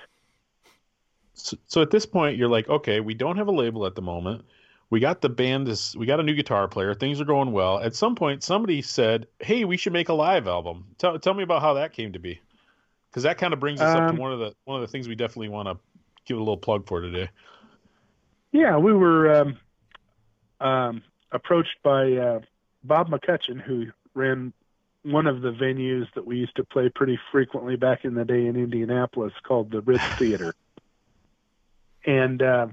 So, so at this point, you're like, okay, we don't have a label at the moment. We got the band is we got a new guitar player. Things are going well. At some point, somebody said, "Hey, we should make a live album." Tell tell me about how that came to be, because that kind of brings us up Um, to one of the one of the things we definitely want to give a little plug for today. Yeah, we were um, um, approached by uh, Bob McCutcheon, who ran one of the venues that we used to play pretty frequently back in the day in Indianapolis called the Ritz Theater. [laughs] And uh,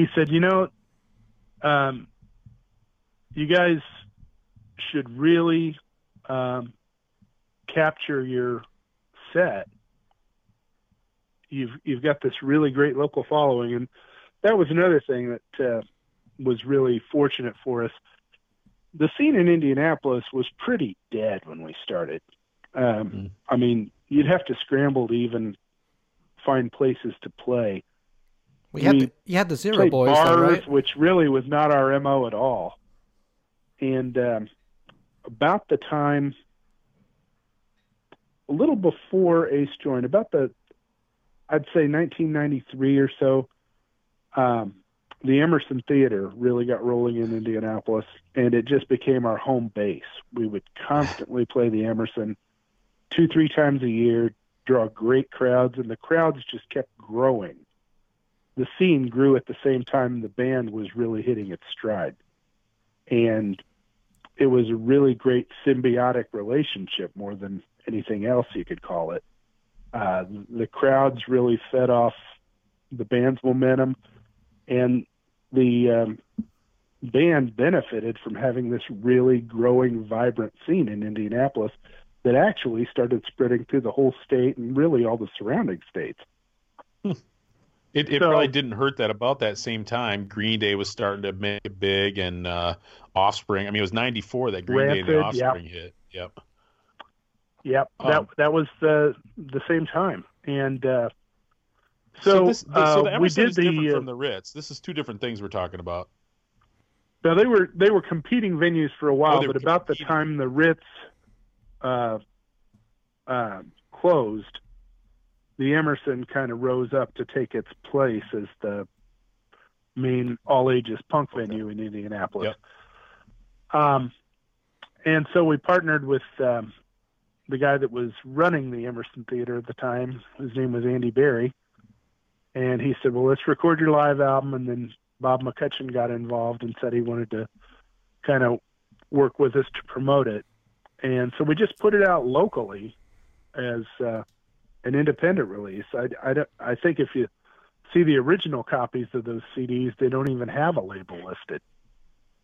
he said, you know, um, you guys should really um, capture your set you've you've got this really great local following, and that was another thing that uh, was really fortunate for us. The scene in Indianapolis was pretty dead when we started. Um, Mm. I mean, you'd have to scramble to even find places to play. We had the, you had the Zero Boys, though, right? which really was not our mo at all. And um, about the time, a little before Ace joined, about the, I'd say 1993 or so, um, the Emerson Theater really got rolling in Indianapolis, and it just became our home base. We would constantly play the Emerson two, three times a year, draw great crowds, and the crowds just kept growing the scene grew at the same time the band was really hitting its stride. And it was a really great symbiotic relationship more than anything else you could call it. Uh, the crowds really fed off the band's momentum, and the um, band benefited from having this really growing, vibrant scene in Indianapolis that actually started spreading through the whole state and really all the surrounding states. It, it So- probably didn't hurt that about that same time Green Day was starting to make it big and uh, Offspring. I mean, it was '94 that Green Day and Rancid, yep. Offspring hit. Yep. Yep, Um, that that was the the same time, and uh, so, this, the, uh, so the we did is the. Uh, from the Ritz. This is two different things we're talking about. now they were they were competing venues for a while, Oh, but about the time the Ritz uh, uh, closed, the Emerson kind of rose up to take its place as the main all ages punk venue in Indianapolis. Um, and so we partnered with um, the guy that was running the Emerson Theater at the time. His name was Andy Barry. And he said, Well, let's record your live album. And then Bob McCutcheon got involved and said he wanted to kind of work with us to promote it. And so we just put it out locally as uh, an independent release. I, I, don't- I think if you see the original copies of those CDs, they don't even have a label listed.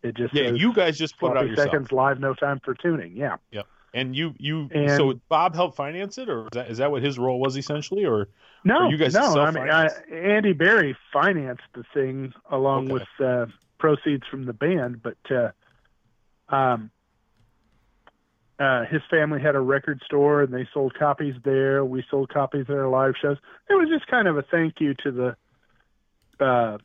It just Yeah, says you guys just put it out yourself. seconds live, no time for tuning. Yeah. Yep. And you, you, And- so Bob helped finance it, or is that is that what his role was essentially, or No, you guys no. I mean, self-finance? Andy Barry financed the thing along Okay. with uh, proceeds from the band, but uh, um, uh, his family had a record store and they sold copies there. We sold copies at our live shows. It was just kind of a thank you to the uh,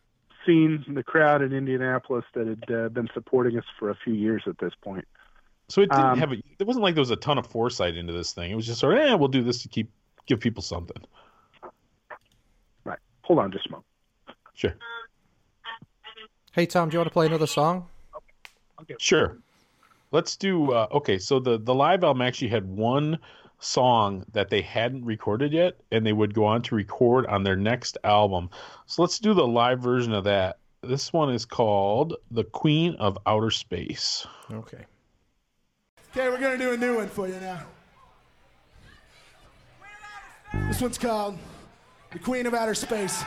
scene, the crowd in Indianapolis that had uh, been supporting us for a few years at this point. so it didn't Um, have a, it wasn't like there was a ton of foresight into this thing. It was just sort of, eh, we'll do this to keep give people something. Right. Hold on just a moment. Sure, Hey, Tom, do you want to play another song? sure. Let's do. Uh, okay, so the the live album actually had one song that they hadn't recorded yet, and they would go on to record on their next album. So let's do the live version of that. This one is called "The Queen of Outer Space." Okay. Okay, we're gonna do a new one for you now. This one's called The Queen of Outer Space.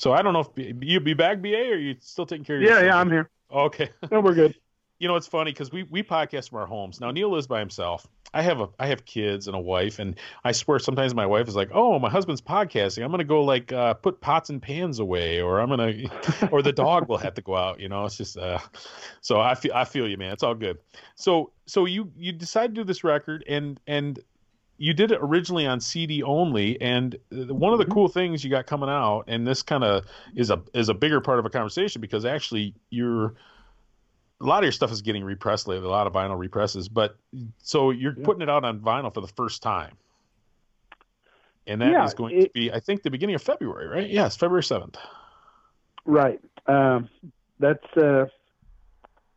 So I don't know if you be back, BA, or you still taking care of Yeah, yourself? yeah, I'm here. Okay. [laughs] No, we're good. you know it's funny because we we podcast from our homes now neil lives by himself i have a i have kids and a wife and i swear sometimes my wife is like oh my husband's podcasting i'm gonna go like uh, put pots and pans away or i'm gonna [laughs] or the dog will have to go out you know it's just uh so i feel i feel you man it's all good so so you you decide to do this record and and you did it originally on CD only, and one of the cool things you got coming out, and this kind of is a is a bigger part of a conversation because actually you're a lot of your stuff is getting repressed lately, a lot of vinyl represses, but so you're putting it out on vinyl for the first time. And that is Yeah, going to be, I think, the beginning of February, right? Yes, February 7th. Right. Um, that's uh,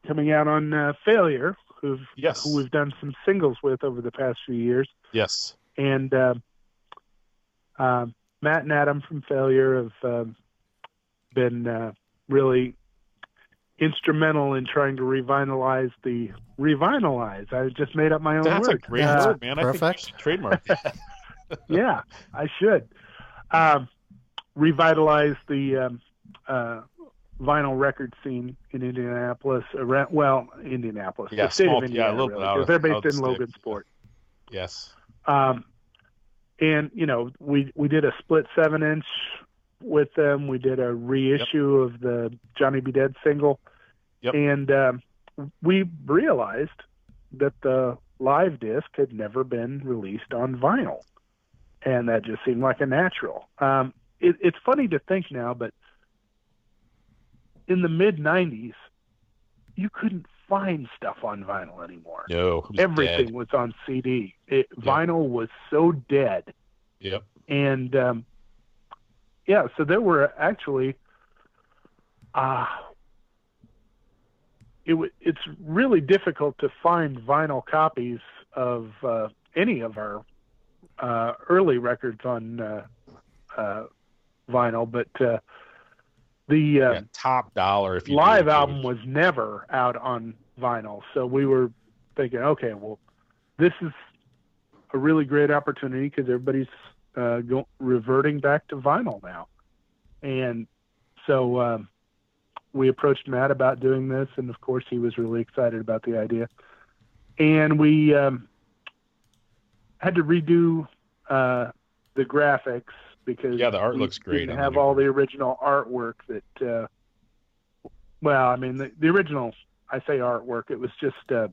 coming out on uh, Failure, who've, Yes. who we've done some singles with over the past few years. Yes. And uh, um Matt and Adam from Failure have um, been uh, really instrumental in trying to revitalize the revitalize. I just made up my own That's a word. great Uh, word, man. I think perfect. trademark [laughs] [laughs] yeah, I should. Um, revitalize the um, uh, vinyl record scene in Indianapolis. Around, well, Indianapolis, Yeah, the state small- of yeah, a Indiana, little really, of- they're based in state. Logansport. yes. Um, and you know, we we did a split seven inch with them. We did a reissue of the Johnny B. Dead single, Yep. and um, we realized that the live disc had never been released on vinyl, and that just seemed like a natural. Um, it, it's funny to think now, but in the mid '90s, you couldn't find stuff on vinyl anymore No. was everything dead. was on CD. It, Vinyl was so dead, Yep. and um, yeah, so there were actually, uh, it w- it's really difficult to find vinyl copies of uh, any of our uh, early records on uh, uh, vinyl, but uh, the uh, Yeah, top dollar if you live album was never out on vinyl. So we were thinking, okay, well, this is a really great opportunity because everybody's uh, go, reverting back to vinyl now. And so um, we approached Matt about doing this, and of course, he was really excited about the idea. And we um, had to redo uh, the graphics because Yeah, the art looks great Didn't have all the original artwork that. Uh, well, I mean, the, the original. I say artwork. It was just uh,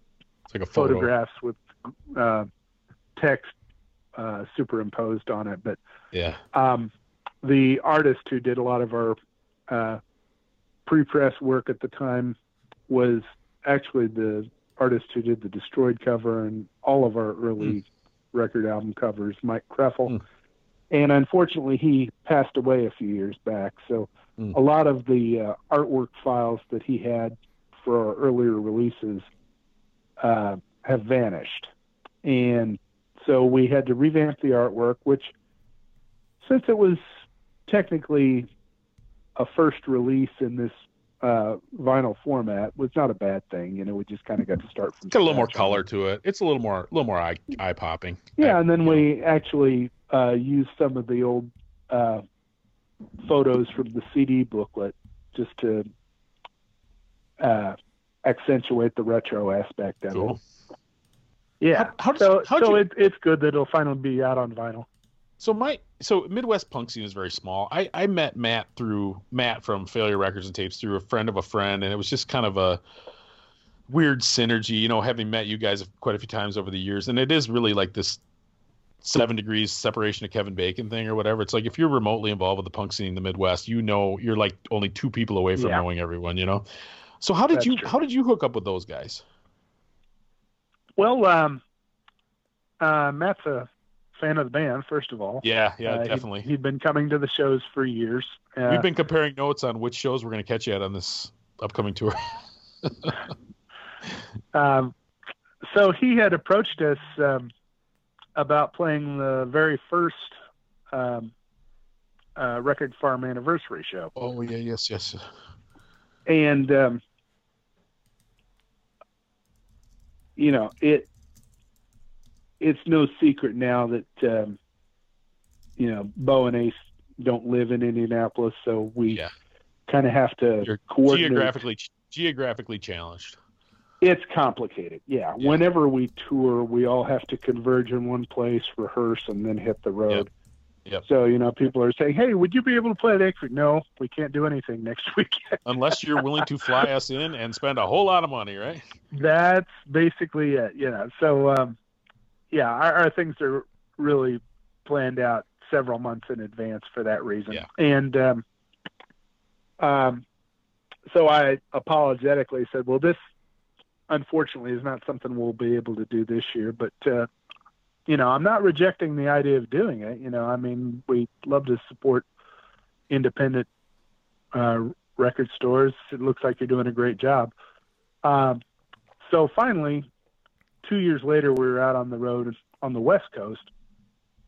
It's like a photo. photographs with uh, text uh, superimposed on it. But Yeah. um, the artist who did a lot of our uh, pre-press work at the time was actually the artist who did the Destroyed cover and all of our early record album covers, Mike Kreffel. Hmm. And unfortunately, he passed away a few years back. So Hmm. a lot of the uh, artwork files that he had for our earlier releases uh, have vanished. And so we had to revamp the artwork, which, since it was technically a first release in this uh, vinyl format, was not a bad thing. You know, we just kind of got to start from Got a little more color to it. It's a little more, a little more eye, eye popping. Yeah, and then we actually uh, used some of the old uh, photos from the CD booklet just to uh, accentuate the retro aspect of Cool. it. Yeah, How- how does- so so you- it, it's good that it'll finally be out on vinyl. So my so Midwest punk scene is very small. I I met Matt through Matt from Failure Records and Tapes through a friend of a friend, and it was just kind of a weird synergy. You know, having met you guys quite a few times over the years, and it is really like this seven degrees separation of Kevin Bacon thing or whatever. It's like if you're remotely involved with the punk scene in the Midwest, you know you're like only two people away from Yeah. knowing everyone. You know. So how did That's you true. how did you hook up with those guys? Well, um, uh, Matt's a fan of the band, first of all. Yeah, yeah, Uh, he'd- definitely. He'd been coming to the shows for years. Uh, We've been comparing notes on which shows we're going to catch you at on this upcoming tour. [laughs] [laughs] Um, so he had approached us um, about playing the very first um, uh, Record Farm anniversary show, oh yeah, yes, yes. and um, you know it. It's no secret now that um, you know Bo and Ace don't live in Indianapolis, so we Yeah. kind of have to You're coordinate. geographically geographically challenged. It's complicated. Yeah. Yeah. Whenever we tour, we all have to converge in one place, rehearse, and then hit the road. Yep. So, you know, people are saying, hey, would you be able to play next week? No, we can't do anything next [laughs] weekend. Unless you're willing to fly us in and spend a whole lot of money, right? That's basically it. You know, so, um, yeah, our, our things are really planned out several months in advance for that reason. Yeah. And, um, um, so I apologetically said, well, this unfortunately is not something we'll be able to do this year, but, uh, you know, I'm not rejecting the idea of doing it. You know, I mean, we love to support independent, uh, record stores. It looks like you're doing a great job. Um, so finally, two years later, we were out on the road on the West Coast,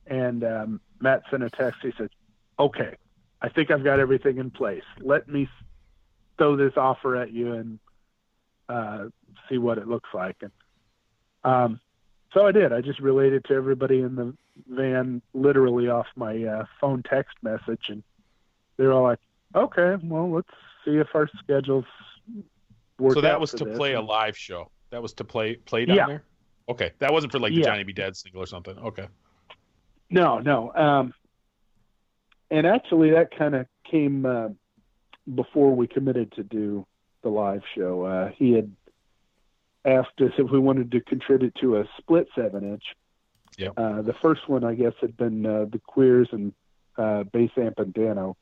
and um, Matt sent a text. He said, "Okay, I think I've got everything in place. Let me throw this offer at you and uh, see what it looks like." And um, so I did. I just relayed it to everybody in the van, literally off my uh, phone text message, and they're all like, "Okay, well, let's see if our schedules work." So that was to this." play a live show. That was to play play down Yeah. there. Okay, that wasn't for like the Yeah. Johnny B. Dead single or something. Okay. No, no. Um, and actually, that kind of came uh, before we committed to do the live show. Uh, he had asked us if we wanted to contribute to a split seven inch. Yep. Uh, the first one, I guess, had been uh, the Queers and uh, Bass Amp and Dano.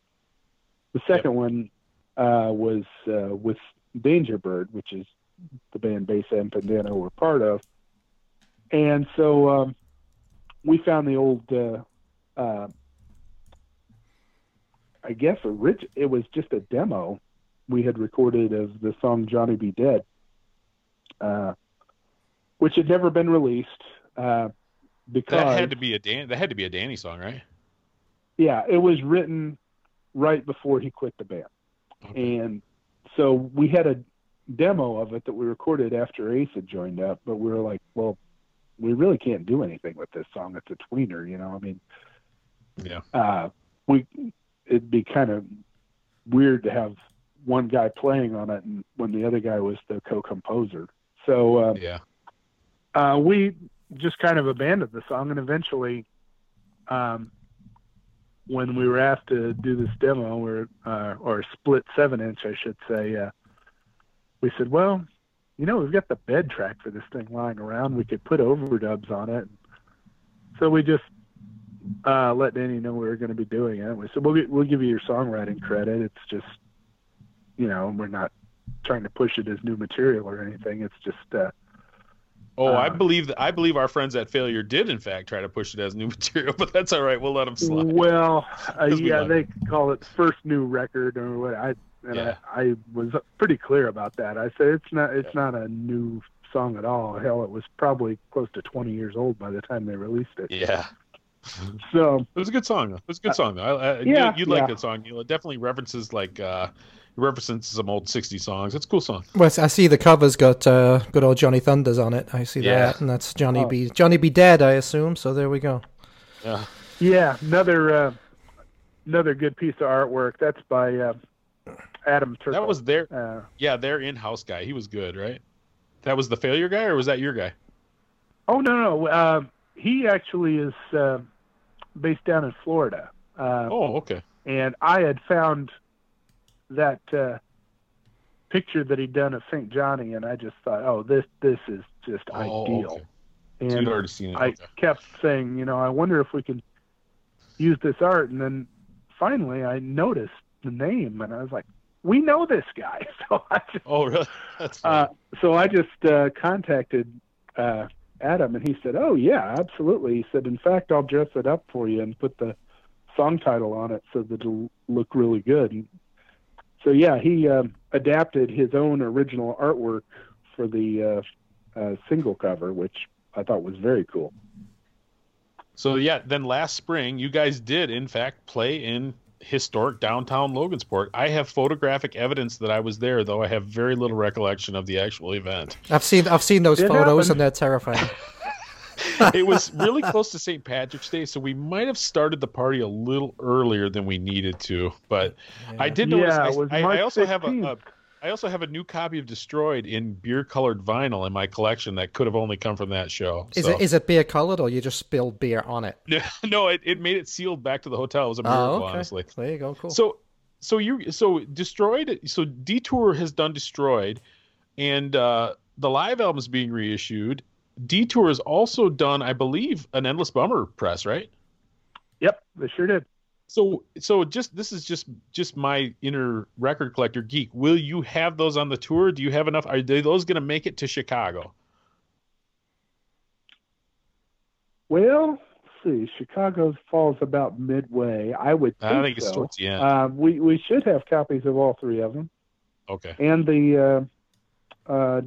The second one uh, was uh, with Danger Bird, which is the band Bass Amp and Dano were part of. And so um, we found the old, uh, uh, I guess, orig- it was just a demo we had recorded of the song Johnny Be Dead, uh, which had never been released. Uh, because That had to be a Dan. That had to be a Danny song, right? yeah, it was written right before he quit the band. Okay. And so we had a demo of it that we recorded after Ace had joined up, but we were like, well, we really can't do anything with this song. It's a tweener, you know. I mean, Yeah. uh, we it'd be kind of weird to have one guy playing on it and when the other guy was the co-composer. So uh, Yeah. uh, we just kind of abandoned the song, and eventually, um, when we were asked to do this demo, or uh, or split seven inch, I should say, uh, we said, well, you know, we've got the bed track for this thing lying around. We could put overdubs on it. So we just uh, let Danny know we were going to be doing it. We said, we'll, we'll give you your songwriting credit. It's just, you know, we're not trying to push it as new material or anything. It's just, uh, Oh, I Uh, believe that. I believe our friends at Failure did in fact try to push it as new [laughs] material, but that's all right. We'll let them slide. Well, uh, [laughs] we yeah, they call it first new record or what. I and Yeah. I, I was pretty clear about that. I said it's not it's not a new song at all. Hell, it was probably close to 20 years old by the time they released it. Yeah. So It was a good song. though. It was a good song. Though. I, I, yeah, you, you like yeah. that song. You know, it definitely references like uh, references some old '60s songs. It's a cool song. Well, I see the cover's got uh, good old Johnny Thunders on it. I see Yeah. that, and that's Johnny Oh. B. Johnny B. Dead, I assume. So there we go. Yeah. yeah, another uh, another good piece of artwork. That's by uh, Adam Turkle. That was their uh, yeah their in-house guy. He was good, right? That was the Failure guy, or was that your guy? oh no no uh, he actually is uh, based down in Florida. Uh, Oh, okay. and I had found that uh, picture that he'd done of St. Johnny, and I just thought, oh, this this is just Oh, ideal. okay. So And you'd already seen it. I okay. kept saying, you know, I wonder if we can use this art. And then finally, I noticed the name, and I was like, we know this guy. [laughs] So I just, Oh, really? [laughs] That's uh, so I just uh, contacted uh, Adam, and he said, "Oh yeah, absolutely." He said, "In fact, I'll dress it up for you and put the song title on it so that it'll look really good." And so yeah, he um, adapted his own original artwork for the uh, uh, single cover, which I thought was very cool. So yeah, then last spring you guys did in fact play in historic downtown Logansport. I have photographic evidence that I was there, though I have very little recollection of the actual event. I've seen I've seen those It photos happened. and they're terrifying. [laughs] [laughs] It was really close to St. Patrick's Day, so we might have started the party a little earlier than we needed to. But I did notice. Yeah, I, it I, I March also have a, 16th. a. I also have a new copy of Destroyed in beer-colored vinyl in my collection that could have only come from that show. Is so. it is it beer colored or you just spilled beer on it? [laughs] no, it, it made it sealed back to the hotel. It was a miracle, Oh, okay. honestly. There you go. Cool. So, so you so destroyed. So Detour has done destroyed, and uh, the live album is being reissued. Detour has also done, I believe, an Endless Bummer press, right? Yep, they sure did. So, so just this is just just my inner record collector geek. Will you have those on the tour? Do you have enough? Are they, those going to make it to Chicago? Well, let's see, Chicago falls about midway. I would think, I think it's so. towards the end. Uh, we we should have copies of all three of them, okay, and the uh, uh,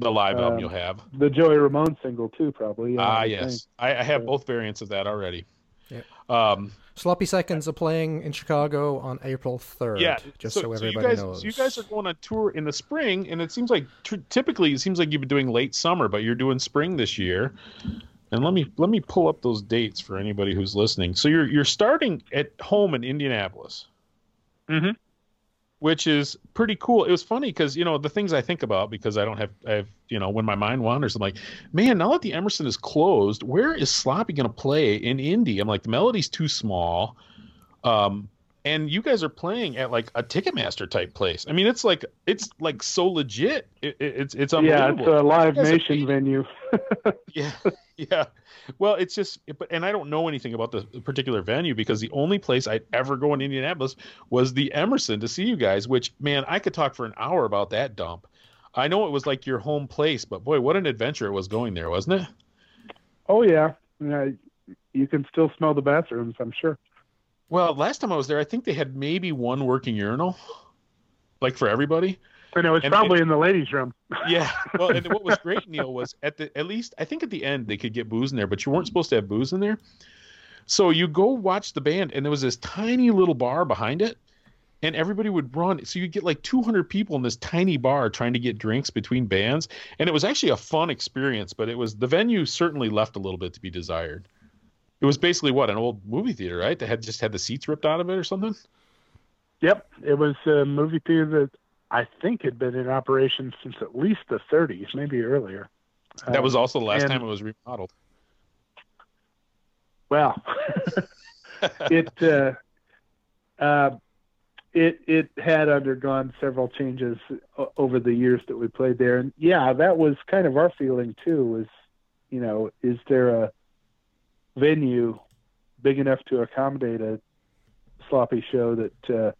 the live album um, you'll have. the Joey Ramone single too, probably. Ah, I yes. I, I have So- both variants of that already. Yep. Um, Sloppy Seconds are playing in Chicago on April third. yeah, just so, so, so everybody you guys, knows. So you guys are going on tour in the spring, and it seems like tr- typically it seems like you've been doing late summer, but you're doing spring this year. And let me let me pull up those dates for anybody who's listening. So you're you're starting at home in Indianapolis, Mhm. Which is pretty cool. It was funny because you know the things I think about because I don't have I have you know when my mind wanders, I'm like, man, now that the Emerson is closed, where is Sloppy going to play in Indy? I'm like, the melody's too small. Um, and you guys are playing at like a Ticketmaster type place. I mean, it's like it's like so legit. It, it, it's it's yeah, it's a Live You guys are Nation venue. [laughs] yeah, yeah. Well, it's just, but and I don't know anything about the particular venue because the only place I'd ever go in Indianapolis was the Emerson to see you guys. Which, man, I could talk for an hour about that dump. I know it was like your home place, but boy, what an adventure it was going there, wasn't it? Oh yeah, yeah, you can still smell the bathrooms. I'm sure. Well, last time I was there, I think they had maybe one working urinal, like for everybody. I know it's And- probably in the ladies' room. Yeah. [laughs] Well, and what was great, Neil, was at the at least I think at the end they could get booze in there, but you weren't supposed to have booze in there. So you go watch the band, and there was this tiny little bar behind it, and everybody would run. So you'd get like 200 people in this tiny bar trying to get drinks between bands, and it was actually a fun experience. But it was the venue certainly left a little bit to be desired. It was basically what an old movie theater, right? That had just had the seats ripped out of it or something. Yep, it was a movie theater that I think had been in operation since at least the 30s, maybe earlier. That was also the last and- time it was remodeled. Well, [laughs] it uh, uh, it it had undergone several changes over the years that we played there, and yeah, that was kind of our feeling too. Was you know, is there a venue big enough to accommodate a sloppy show that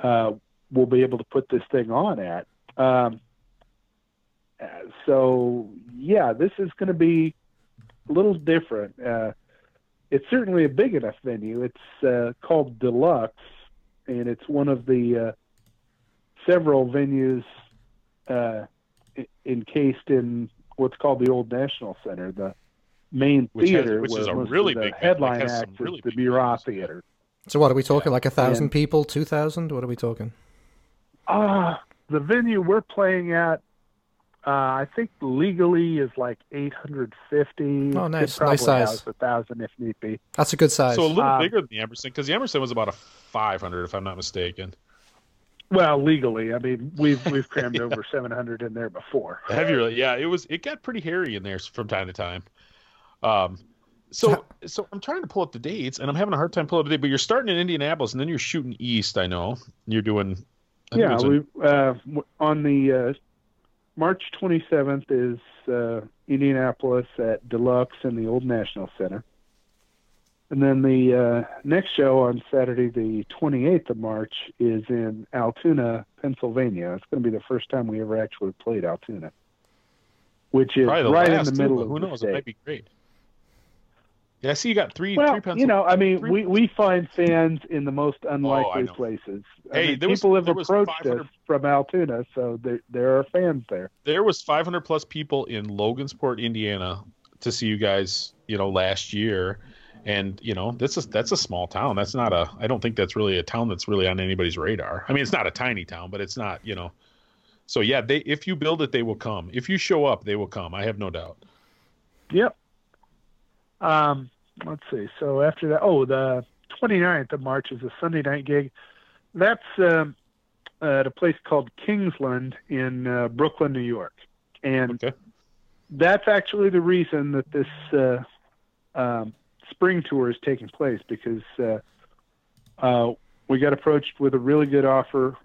uh, uh, we'll be able to put this thing on at? Um, so yeah, this is going to be a little different. Uh, it's certainly a big enough venue. It's uh, called Deluxe, and it's one of the uh, several venues uh, encased in what's called the Old National Center, the main Which has- theater, which where is a really the big headline act really is the big Murat. Theater. So what are we talking? Like a thousand And- people, two thousand? What are we talking? Ah, the venue we're playing at, uh, I think legally is like 850. Oh, nice. Could probably Nice size. a thousand if need be. That's a good size. So a little Um, bigger than the Emerson, because the Emerson was about a 500, if I'm not mistaken. Well, legally, I mean, we've we've [laughs] crammed over 700 in there before. Heavier, yeah. It was. It got pretty hairy in there from time to time. Um, so so I'm trying to pull up the dates, and I'm having a hard time pulling up the date. But you're starting in Indianapolis, and then you're shooting east. I know you're doing I think yeah, we uh, on the uh, March 27th is uh, Indianapolis at Deluxe in the Old National Center, and then the uh, next show on Saturday, the 28th of March, is in Altoona, Pennsylvania. It's going to be the first time we ever actually played Altoona, which is right in the middle of who the knows? state. It might be great. Yeah, I see you got three. Well, three pencil. you know, I mean, three- we, we find fans in the most unlikely oh, know. places. I Hey, mean, there was- people have approached us from Altoona, so there there are fans there. there was 500 plus people in Logansport, Indiana, to see you guys. You know, last year, and you know, this is that's a small town. That's not a. I don't think that's really a town that's really on anybody's radar. I mean, it's not a tiny town, but it's not. You know, so yeah, they if you build it, they will come. If you show up, they will come. I have no doubt. Yep. Um, let's see. So after that, oh, the 29th of March is a Sunday night gig. That's um, at a place called Kingsland in uh, Brooklyn, New York, and Okay. that's actually the reason that this uh, um, spring tour is taking place because uh, uh, we got approached with a really good offer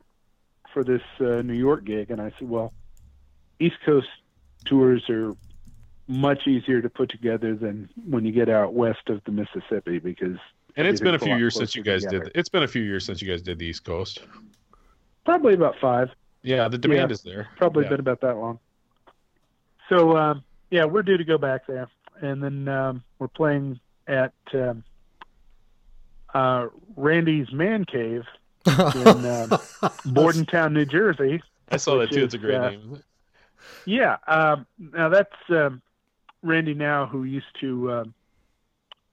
for this uh, New York gig, and I said, well, East Coast tours are much easier to put together than when you get out west of the Mississippi because And it's been a few lot years since you guys together. did. It's been a few years since you guys did the East Coast. Probably about five. Yeah, the demand Yeah, is there. Probably Yeah. been about that long. So um, yeah, we're due to go back there, and then um, we're playing at um, uh, Randy's Man Cave in [laughs] um, Bordentown, New Jersey. I saw that which too. It's a great uh, name. Yeah. Um, now that's um, Randy now, who used to um,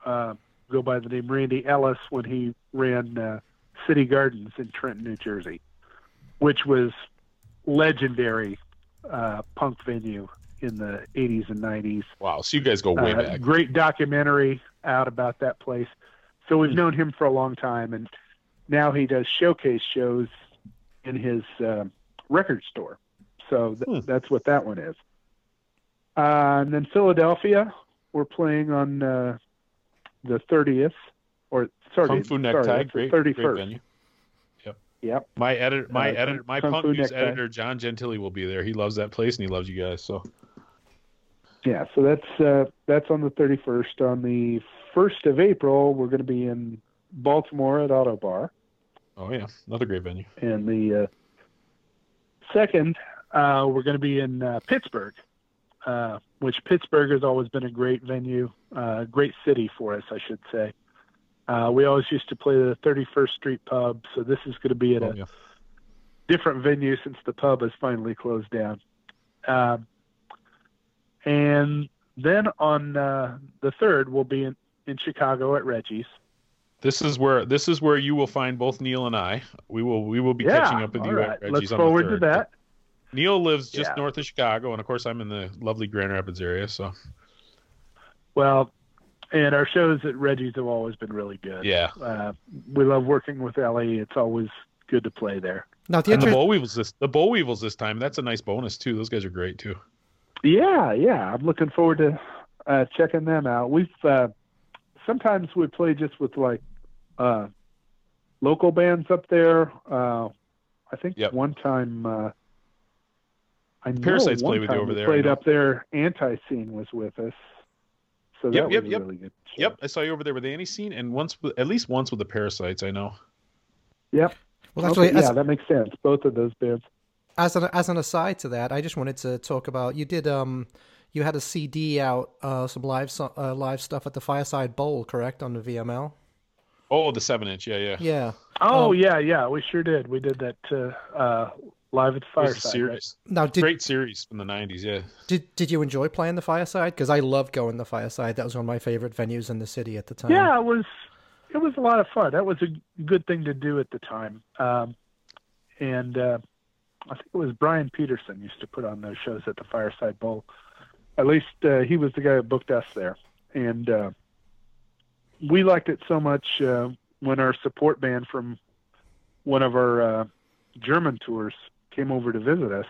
uh, go by the name Randy Ellis when he ran uh, City Gardens in Trenton, New Jersey, which was legendary uh, punk venue in the 80s and 90s. Wow. So you guys go way Uh, back. Great documentary out about that place. So we've known him for a long time, and now he does showcase shows in his uh, record store. So th- Hmm. that's what that one is. Uh, and then Philadelphia, we're playing on uh, the 30th, or sorry, Kung Fu sorry, Necktie, that's the great, great 31st. venue. Yep. My editor, my Uh, editor, my Kung punk Fu news Necktie. editor, John Gentile will be there. He loves that place and he loves you guys. So Yeah, so that's uh, that's on the 31st. On the 1st of April, we're going to be in Baltimore at Ottobar. Oh yeah, another great venue. and the uh, second uh, we're going to be in uh, Pittsburgh, uh, which Pittsburgh has always been a great venue, uh, great city for us, I should say. Uh, we always used to play the 31st Street Pub, so this is going to be at Oh, a yeah. different venue since the pub has finally closed down. Um, and then on uh, the third, we'll be in, in Chicago at Reggie's. This is where this is where you will find both Neil and I. We will we will be yeah, catching up with you right. at Reggie's Let's on the forward to third. that. Neil lives just Yeah. north of Chicago, and of course I'm in the lovely Grand Rapids area. So Well, and our shows at Reggie's have always been really good. yeah, Uh, we love working with Ellie. It's always good to play there. now the and the Bollweevils this the Bollweevils this time. That's a nice bonus too. Those guys are great too. Yeah, yeah. I'm looking forward to uh, checking them out. We've uh, sometimes we play just with like uh, local bands up there. Uh, I think Yep. one time uh, I know Parasites one play with you over there, Played up there. Anti Scene was with us. So Yep, that yep, was yep. a really good. Show. Yep, I saw you over there with Antiseen, and once with, at least once with the Parasites. I know. Yep. well, actually, Okay, as, yeah, that makes sense. Both of those bands. as an as an aside to that, I just wanted to talk about you did um you had a CD out uh some live uh, live stuff at the Fireside Bowl, correct on the VML? Oh, the seven inch. Yeah, yeah. Yeah. Oh Um, yeah, yeah, we sure did. We did that uh, uh, live at the It was a fireside. right? Now, did Great series from the '90s. Yeah. did did you enjoy playing the Fireside? Because I loved going to the Fireside. That was one of my favorite venues in the city at the time. Yeah, it was. It was a lot of fun. That was a good thing to do at the time. Um, and uh, I think it was Brian Peterson used to put on those shows at the Fireside Bowl. At least uh, he was the guy who booked us there, and uh, we liked it so much uh, when our support band from one of our uh, German tours came over to visit us.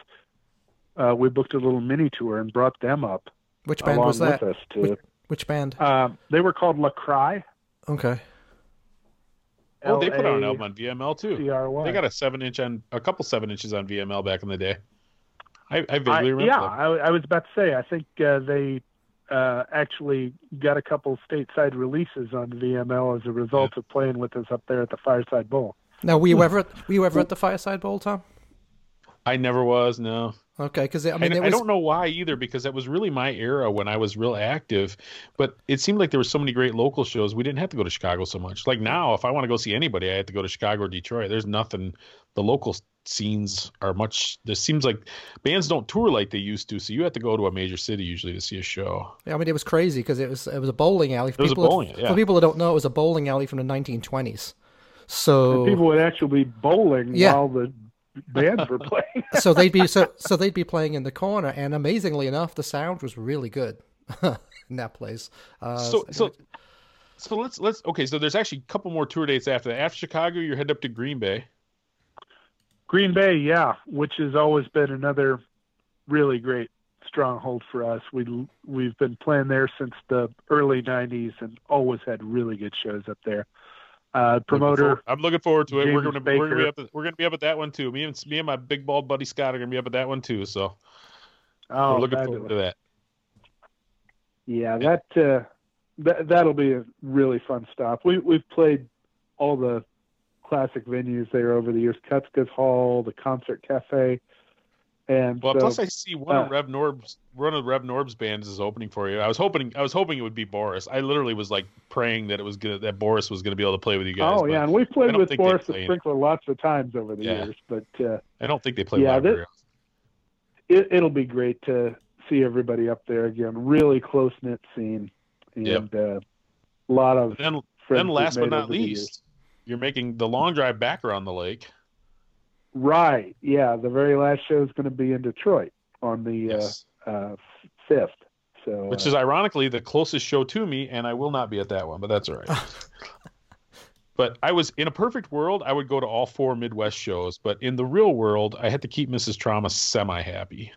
Uh, we booked a little mini tour and brought them up Which band along was that? with us to. Which, which band? Uh, they were called La Cry. Okay. Oh, they put out an album on VML too. CRY. They got a seven inch on a couple seven inches on VML back in the day. I, I vaguely I, remember. yeah. I, I was about to say. I think uh, they uh, actually got a couple stateside releases on VML as a result of playing with us up there at the Fireside Bowl. Now, were you ever were you ever at the Fireside Bowl, Tom? I never was. No, Okay, because I I, mean, it I don't know why either because that was really my era when I was real active. But it seemed like there were so many great local shows. We didn't have to go to Chicago so much. Like now, if I want to go see anybody, I have to go to Chicago or Detroit. There's nothing. The local scenes are much. There seems like bands don't tour like they used to. So you have to go to a major city usually to see a show. I mean, it was crazy because it was it was a bowling alley. For It was a people bowling, yeah. For people that don't know, it was a bowling alley from the 1920s. So People would actually be bowling Yeah. while the bands were playing. so they'd be so so they'd be playing in the corner, and amazingly enough, the sound was really good [laughs] in that place. Uh, so so so let's let's okay. So there's actually a couple more tour dates after that. After Chicago, you're headed up to Green Bay. Green Bay, yeah, which has always been another really great stronghold for us. We we've been playing there since the early '90s and always had really good shows up there. Uh, Looking promoter, I'm looking forward to it. we're James we're gonna be up at, we're gonna be up at that one too. Me and me and my big bald buddy Scott are gonna be up at that one too. So oh, we're looking fabulous. forward to that. Yeah, that uh, that that'll be a really fun stop. We we've played all the classic venues there over the years: Kutzka's Hall, the Concert Cafe, and Well, so, plus I see one uh, of Rev Norb's one of Rev Norb's bands is opening for you. I was hoping I was hoping it would be Boris. I literally was like praying that it was gonna that Boris was gonna be able to play with you guys. oh yeah, and we've played with Boris the Sprinkler lots of times over the Yeah. years, but uh, I don't think they play Yeah, live that- very often. it, it'll be great to see everybody up there again. Really close knit scene, and Yep. uh, a lot of And then friends then last but not over the years. least, you're making the long drive back around the lake. Right? Yeah, the very last show is going to be in Detroit on the Yes. uh, uh, fifth. So Which uh, is ironically the closest show to me, and I will not be at that one, but that's all right. [laughs] but I was in a perfect world, I would go to all four Midwest shows, but in the real world, I had to keep Mrs. Trauma semi happy.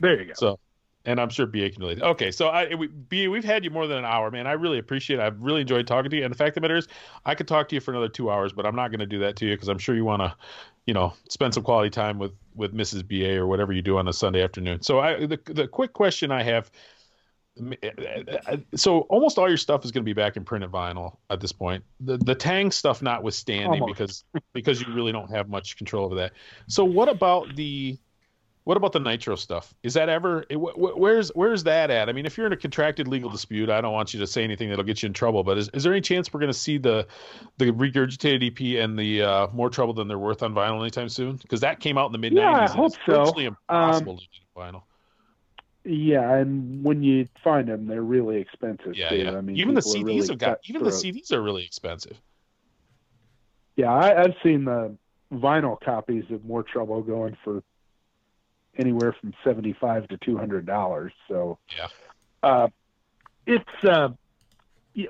there you go. So, and I'm sure BA can relate. Okay, so I we, BA, we've had you more than an hour, man. I really appreciate it. I've really enjoyed talking to you. And the fact of the matter is, I could talk to you for another two hours, but I'm not going to do that to you because I'm sure you want to, you know, spend some quality time with with Mrs. BA or whatever you do on a Sunday afternoon. So, I the the quick question I have. So almost all your stuff is going to be back in printed vinyl at this point. The the Taang stuff notwithstanding, Almost. because because you really don't have much control over that. So what about the what about the nitro stuff? Is that ever? it- wh- wh- Where's where's that at? I mean, if you're in a contracted legal dispute, I don't want you to say anything that'll get you in trouble. But is, is there any chance we're going to see the the regurgitated EP and the uh, more trouble than they're worth on vinyl anytime soon? Because that came out in the mid '90s. Yeah, I hope it's so. virtually impossible to get vinyl. Yeah, and when you find them, they're really expensive Yeah, yeah. I mean, even the CDs really have got even the. CDs are really expensive. Yeah, I, I've seen the vinyl copies of More Trouble going for anywhere from seventy-five to two hundred dollars. So, Yeah. uh, it's uh,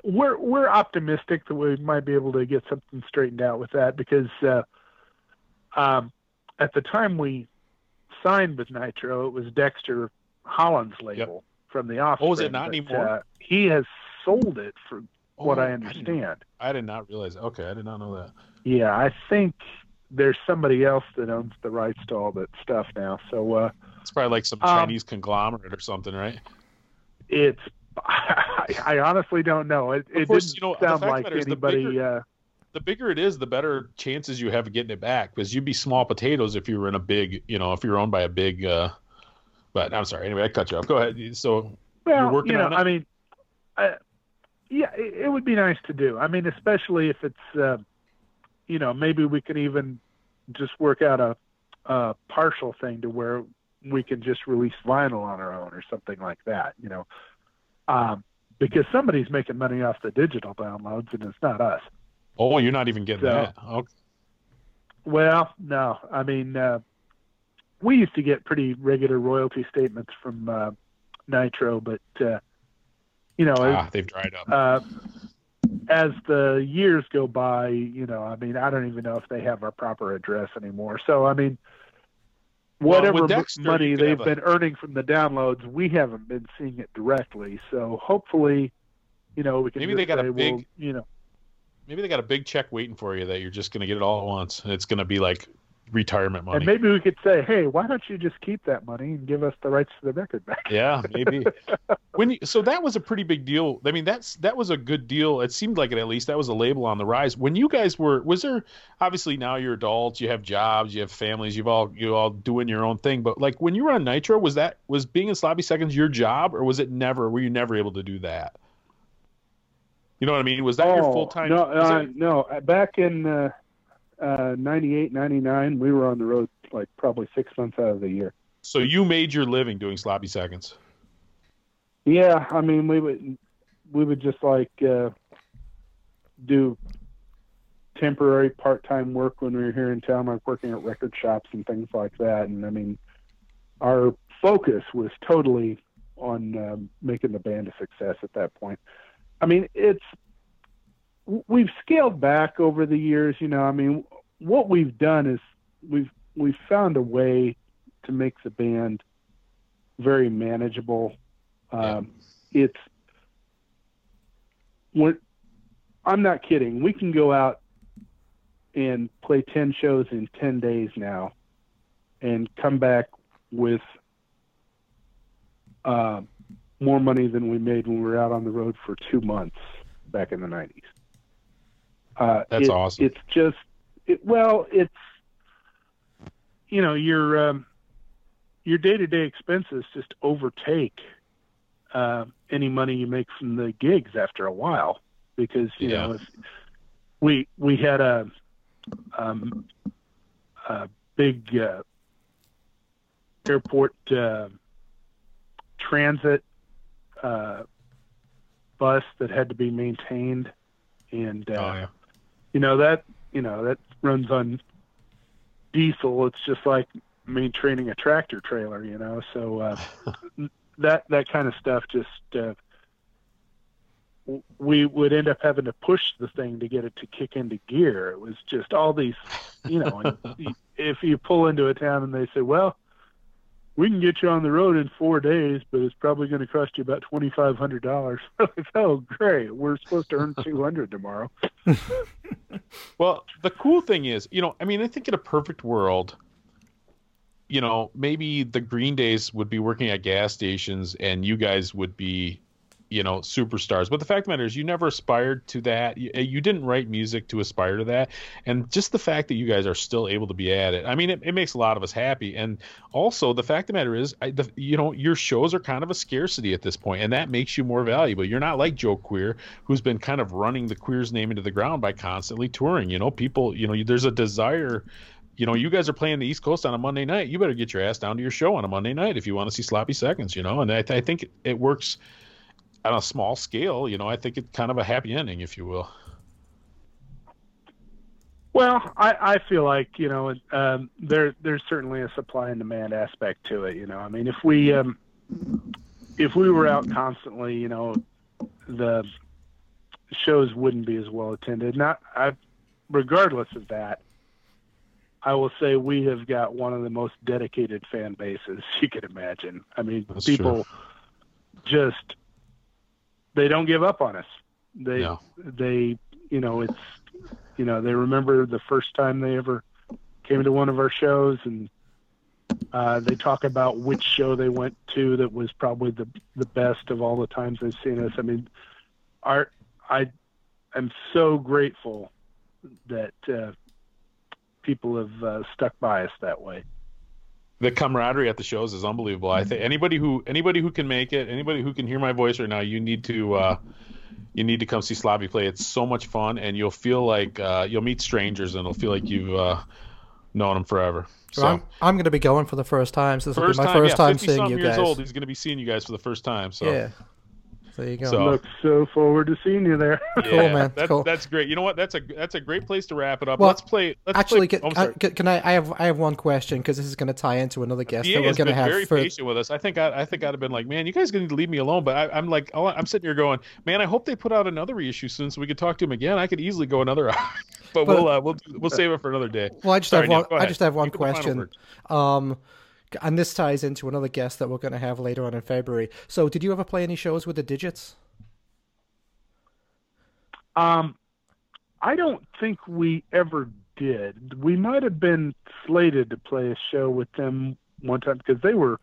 we're we're optimistic that we might be able to get something straightened out with that because uh, um, at the time we signed with Nitro, it was Dexter Holland's label from the Offspring. Oh, is it not but, anymore? Uh, he has sold it for what Oh, I didn't- understand. I did not realize. Okay, I did not know that. Yeah, I think there's somebody else that owns the rights to all that stuff now. So uh, It's probably like some Um, Chinese conglomerate or something, right? it's I, [laughs] I honestly don't know. It, it course, didn't you know, sound like the matter is the anybody. bigger- uh, the bigger it is, the better chances you have of getting it back because you'd be small potatoes if you were in a big, you know, if you were owned by a big. uh But I'm sorry. Anyway, I cut you off. Go ahead. So well, you're working you know, on it? I mean, uh, yeah, it, it would be nice to do. I mean, especially if it's, uh, you know, maybe we can even just work out a, a partial thing to where we can just release vinyl on our own or something like that. You know, um, because somebody's making money off the digital downloads and it's not us. oh, you're not even getting So- that. Okay. Well, no. I mean, uh, we used to get pretty regular royalty statements from uh, Nitro, but uh, you know, Ah, they've dried up. As the years go by, you know, I mean, I don't even know if they have our proper address anymore. So, I mean, whatever m- Dexter, money they've a- been earning from the downloads, we haven't been seeing it directly. So, hopefully, you know, we can Maybe they got a big- well, you know, maybe they got a big check waiting for you that you're just going to get it all at once, and it's going to be like retirement money. And maybe we could say, hey, why don't you just keep that money and give us the rights to the record back? Yeah, maybe. [laughs] when you, so that was a pretty big deal. I mean, that's that was a good deal. It seemed like it at least. That was a label on the rise. When you guys were, was there obviously now you're adults, you have jobs, you have families, you've all you all doing your own thing. But like when you were on Nitro, was that was being in Sloppy Seconds your job, or was it never? Were you never able to do that? You know what I mean? Was that your Oh, full time? No, uh, no. Uh, Back in uh, uh, 98, 99, we were on the road like probably six months out of the year. so you made your living doing Sloppy Seconds. Yeah, I mean, we would we would just like uh, do temporary part-time work when we were here in town, like working at record shops and things like that. And I mean, our focus was totally on um, making the band a success at that point. I mean, it's we've scaled back over the years. You know, I mean, what we've done is we've we've found a way to make the band very manageable. Um, It's when I'm not kidding. We can go out and play ten shows in ten days now, and come back with uh, more money than we made when we were out on the road for two months back in the '90s. Uh, That's it- awesome. It's just, it, well, it's you know your um, your day-to-day expenses just overtake uh, any money you make from the gigs after a while because you Yeah. know if we we had a um, a big uh, airport uh, transit uh, bus that had to be maintained and uh, oh yeah. You know that you know that runs on diesel. It's just like maintaining a tractor trailer you know? So uh [laughs] that that kind of stuff just uh we would end up having to push the thing to get it to kick into gear. It was just all these you know and [laughs] if you pull into a town and they say well we can get you on the road in four days, but it's probably going to cost you about twenty five hundred dollars. [laughs] like, oh, great! We're supposed to earn [laughs] two hundred tomorrow. [laughs] Well, the cool thing is, you know, I mean, I think in a perfect world, you know, maybe the Green Days would be working at gas stations and you guys would be, you know, superstars. But the fact of the matter is, you never aspired to that. You, eh, you didn't write music to aspire to that. And just the fact that you guys are still able to be at it, I mean, it, it makes a lot of us happy. And also, the fact of the matter is, I, the, you know, your shows are kind of a scarcity at this point, and that makes you more valuable. You're not like Joe Queer, who's been kind of running the Queer's name into the ground by constantly touring. You know, people, you know, there's a desire you know, you guys are playing the East Coast on a Monday night. You better get your ass down to your show on a Monday night if you want to see sloppy seconds, you know. And I, I think it works on a small scale. You know, I think it's kind of a happy ending, if you will. Well, I, I feel like you know um, there there's certainly a supply and demand aspect to it. You know, I mean, if we um, if we were out constantly, you know, the shows wouldn't be as well attended. Not, I, regardless of that, I will say we have got one of the most dedicated fan bases [laughs] you could imagine. I mean, That's people just they don't give up on us. They No. they you know it's you know they remember the first time they ever came to one of our shows and uh, they talk about which show they went to that was probably the the best of all the times they've seen us. I mean, our I am so grateful that uh, people have uh, stuck by us that way. The camaraderie at the shows is unbelievable. I think anybody who anybody who can make it, anybody who can hear my voice right now, you need to uh, you need to come see Sloppy play. It's so much fun, and you'll feel like uh, you'll meet strangers, and it'll feel like you've uh, known them forever. So. I'm, I'm going to be going for the first time. So this will be First my time, first yeah, time 50 seeing you years guys. old. He's going to be seeing you guys for the first time. So Yeah. There you go. So- Look so forward to seeing you there. Cool, man. That's, Cool. that's great. You know what? That's a that's a great place to wrap it up. Well, let's play. Let's Actually, play, can, oh, I'm I, can can I? I have I have one question because this is going to tie into another guest that we're going to have. very for, patient with us. I think I, I think I'd have been like, man, you guys going to leave me alone. But I, I'm like, oh, I'm sitting here going, man, I hope they put out another reissue soon so we could talk to him again. I could easily go another [laughs] hour, but, But- we'll uh, we'll we'll save it for another day. well, I just Sorry, have one. go I just have one You get the final question. word. Um, and this ties into another guest that we're going to have later on in February. So, did you ever play any shows with the Digits? Um, I don't think we ever did. We might have been slated to play a show with them one time because they were,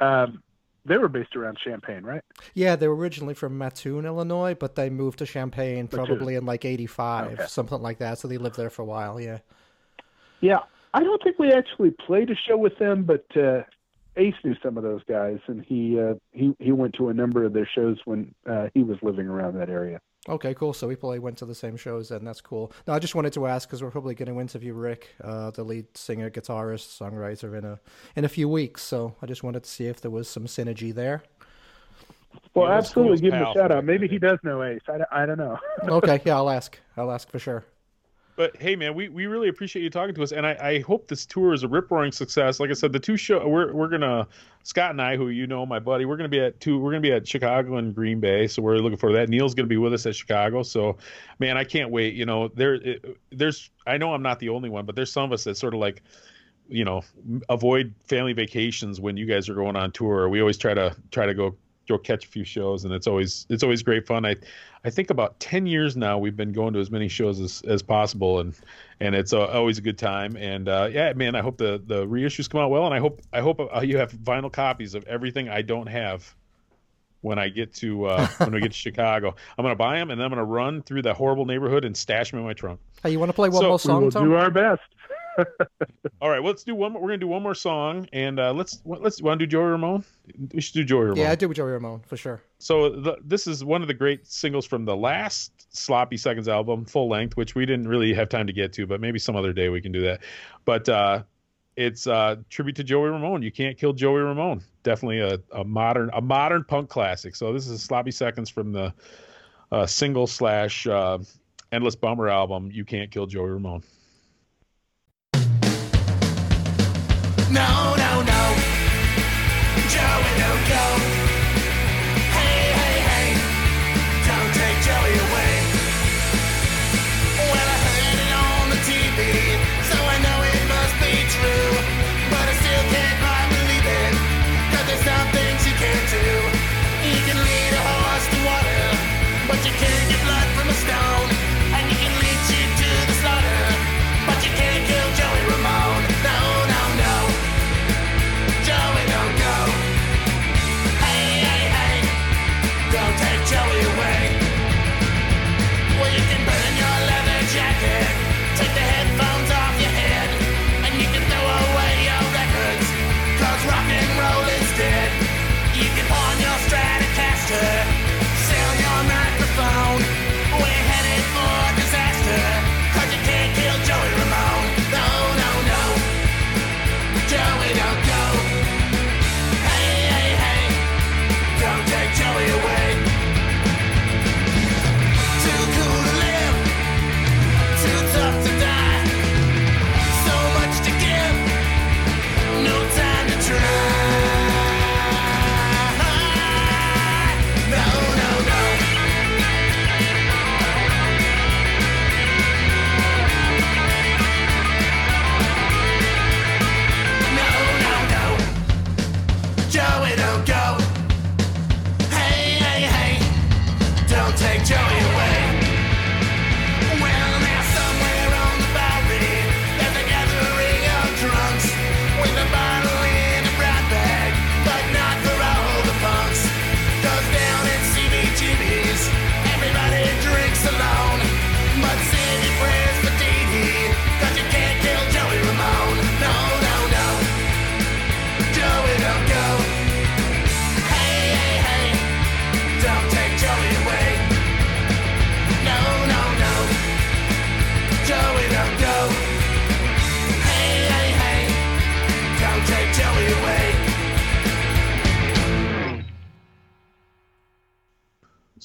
um, they were based around Champaign, right? Yeah, they were originally from Mattoon, Illinois, but they moved to Champaign Mattoon. probably in like '85, Okay. something like that. So they lived there for a while. Yeah. Yeah, I don't think we actually played a show with them, but uh, Ace knew some of those guys, and he uh, he he went to a number of their shows when uh, he was living around that area. Okay, cool. So we probably went to the same shows, and that's cool. No, I just wanted to ask because we're probably going to interview Rick, uh, the lead singer, guitarist, songwriter, in a in a few weeks. So I just wanted to see if there was some synergy there. Well, Yeah, absolutely, give him a shout out. Maybe he does know Ace. I, I don't know. Okay, [laughs] yeah, I'll ask. I'll ask for sure. But hey, man, we, we really appreciate you talking to us, and I, I hope this tour is a rip roaring success. Like I said, the two show we're we're gonna Scott and I, who you know, my buddy, we're gonna be at two. We're gonna be at Chicago and Green Bay, so we're looking for that. Neil's gonna be with us at Chicago, so man, I can't wait. You know, there it, there's I know I'm not the only one, but there's some of us that sort of like you know avoid family vacations when you guys are going on tour. We always try to try to go go catch a few shows, and it's always it's always great fun. I I think about ten years now we've been going to as many shows as, as possible, and and it's uh, always a good time. And uh, yeah, man, I hope the the reissues come out well, and I hope I hope uh, you have vinyl copies of everything I don't have when I get to uh, [laughs] when we get to Chicago. I'm gonna buy them, and then I'm gonna run through the horrible neighborhood and stash them in my trunk. Hey, you want to play one So- more we song, will Tom? do our best. [laughs] All right, well, let's do one. more We're gonna do one more song, and uh, let's let's want to do Joey Ramone. We should do Joey Ramone. Yeah, I do with Joey Ramone for sure. So the, this is one of the great singles from the last Sloppy Seconds album, full length, which we didn't really have time to get to, but maybe some other day we can do that. But uh, it's uh, tribute to Joey Ramone. You can't kill Joey Ramone. Definitely a, a modern a modern punk classic. So this is Sloppy Seconds from the uh, single slash uh, Endless Bummer album. You can't kill Joey Ramone. No,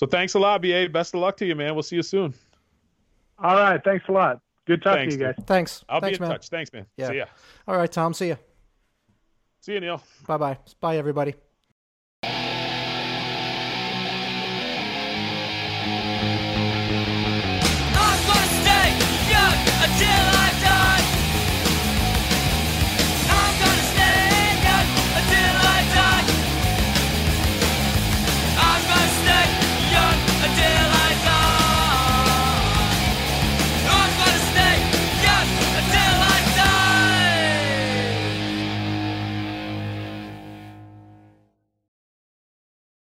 So thanks a lot, BA. Best of luck to you, man. We'll see you soon. All right, thanks a lot. Good talking Thanks, to you guys. Thanks. I'll Thanks, be in man. touch. Thanks, man. Yeah. See ya. All right, Tom. See ya. See you, Neil. Bye bye. Bye, everybody.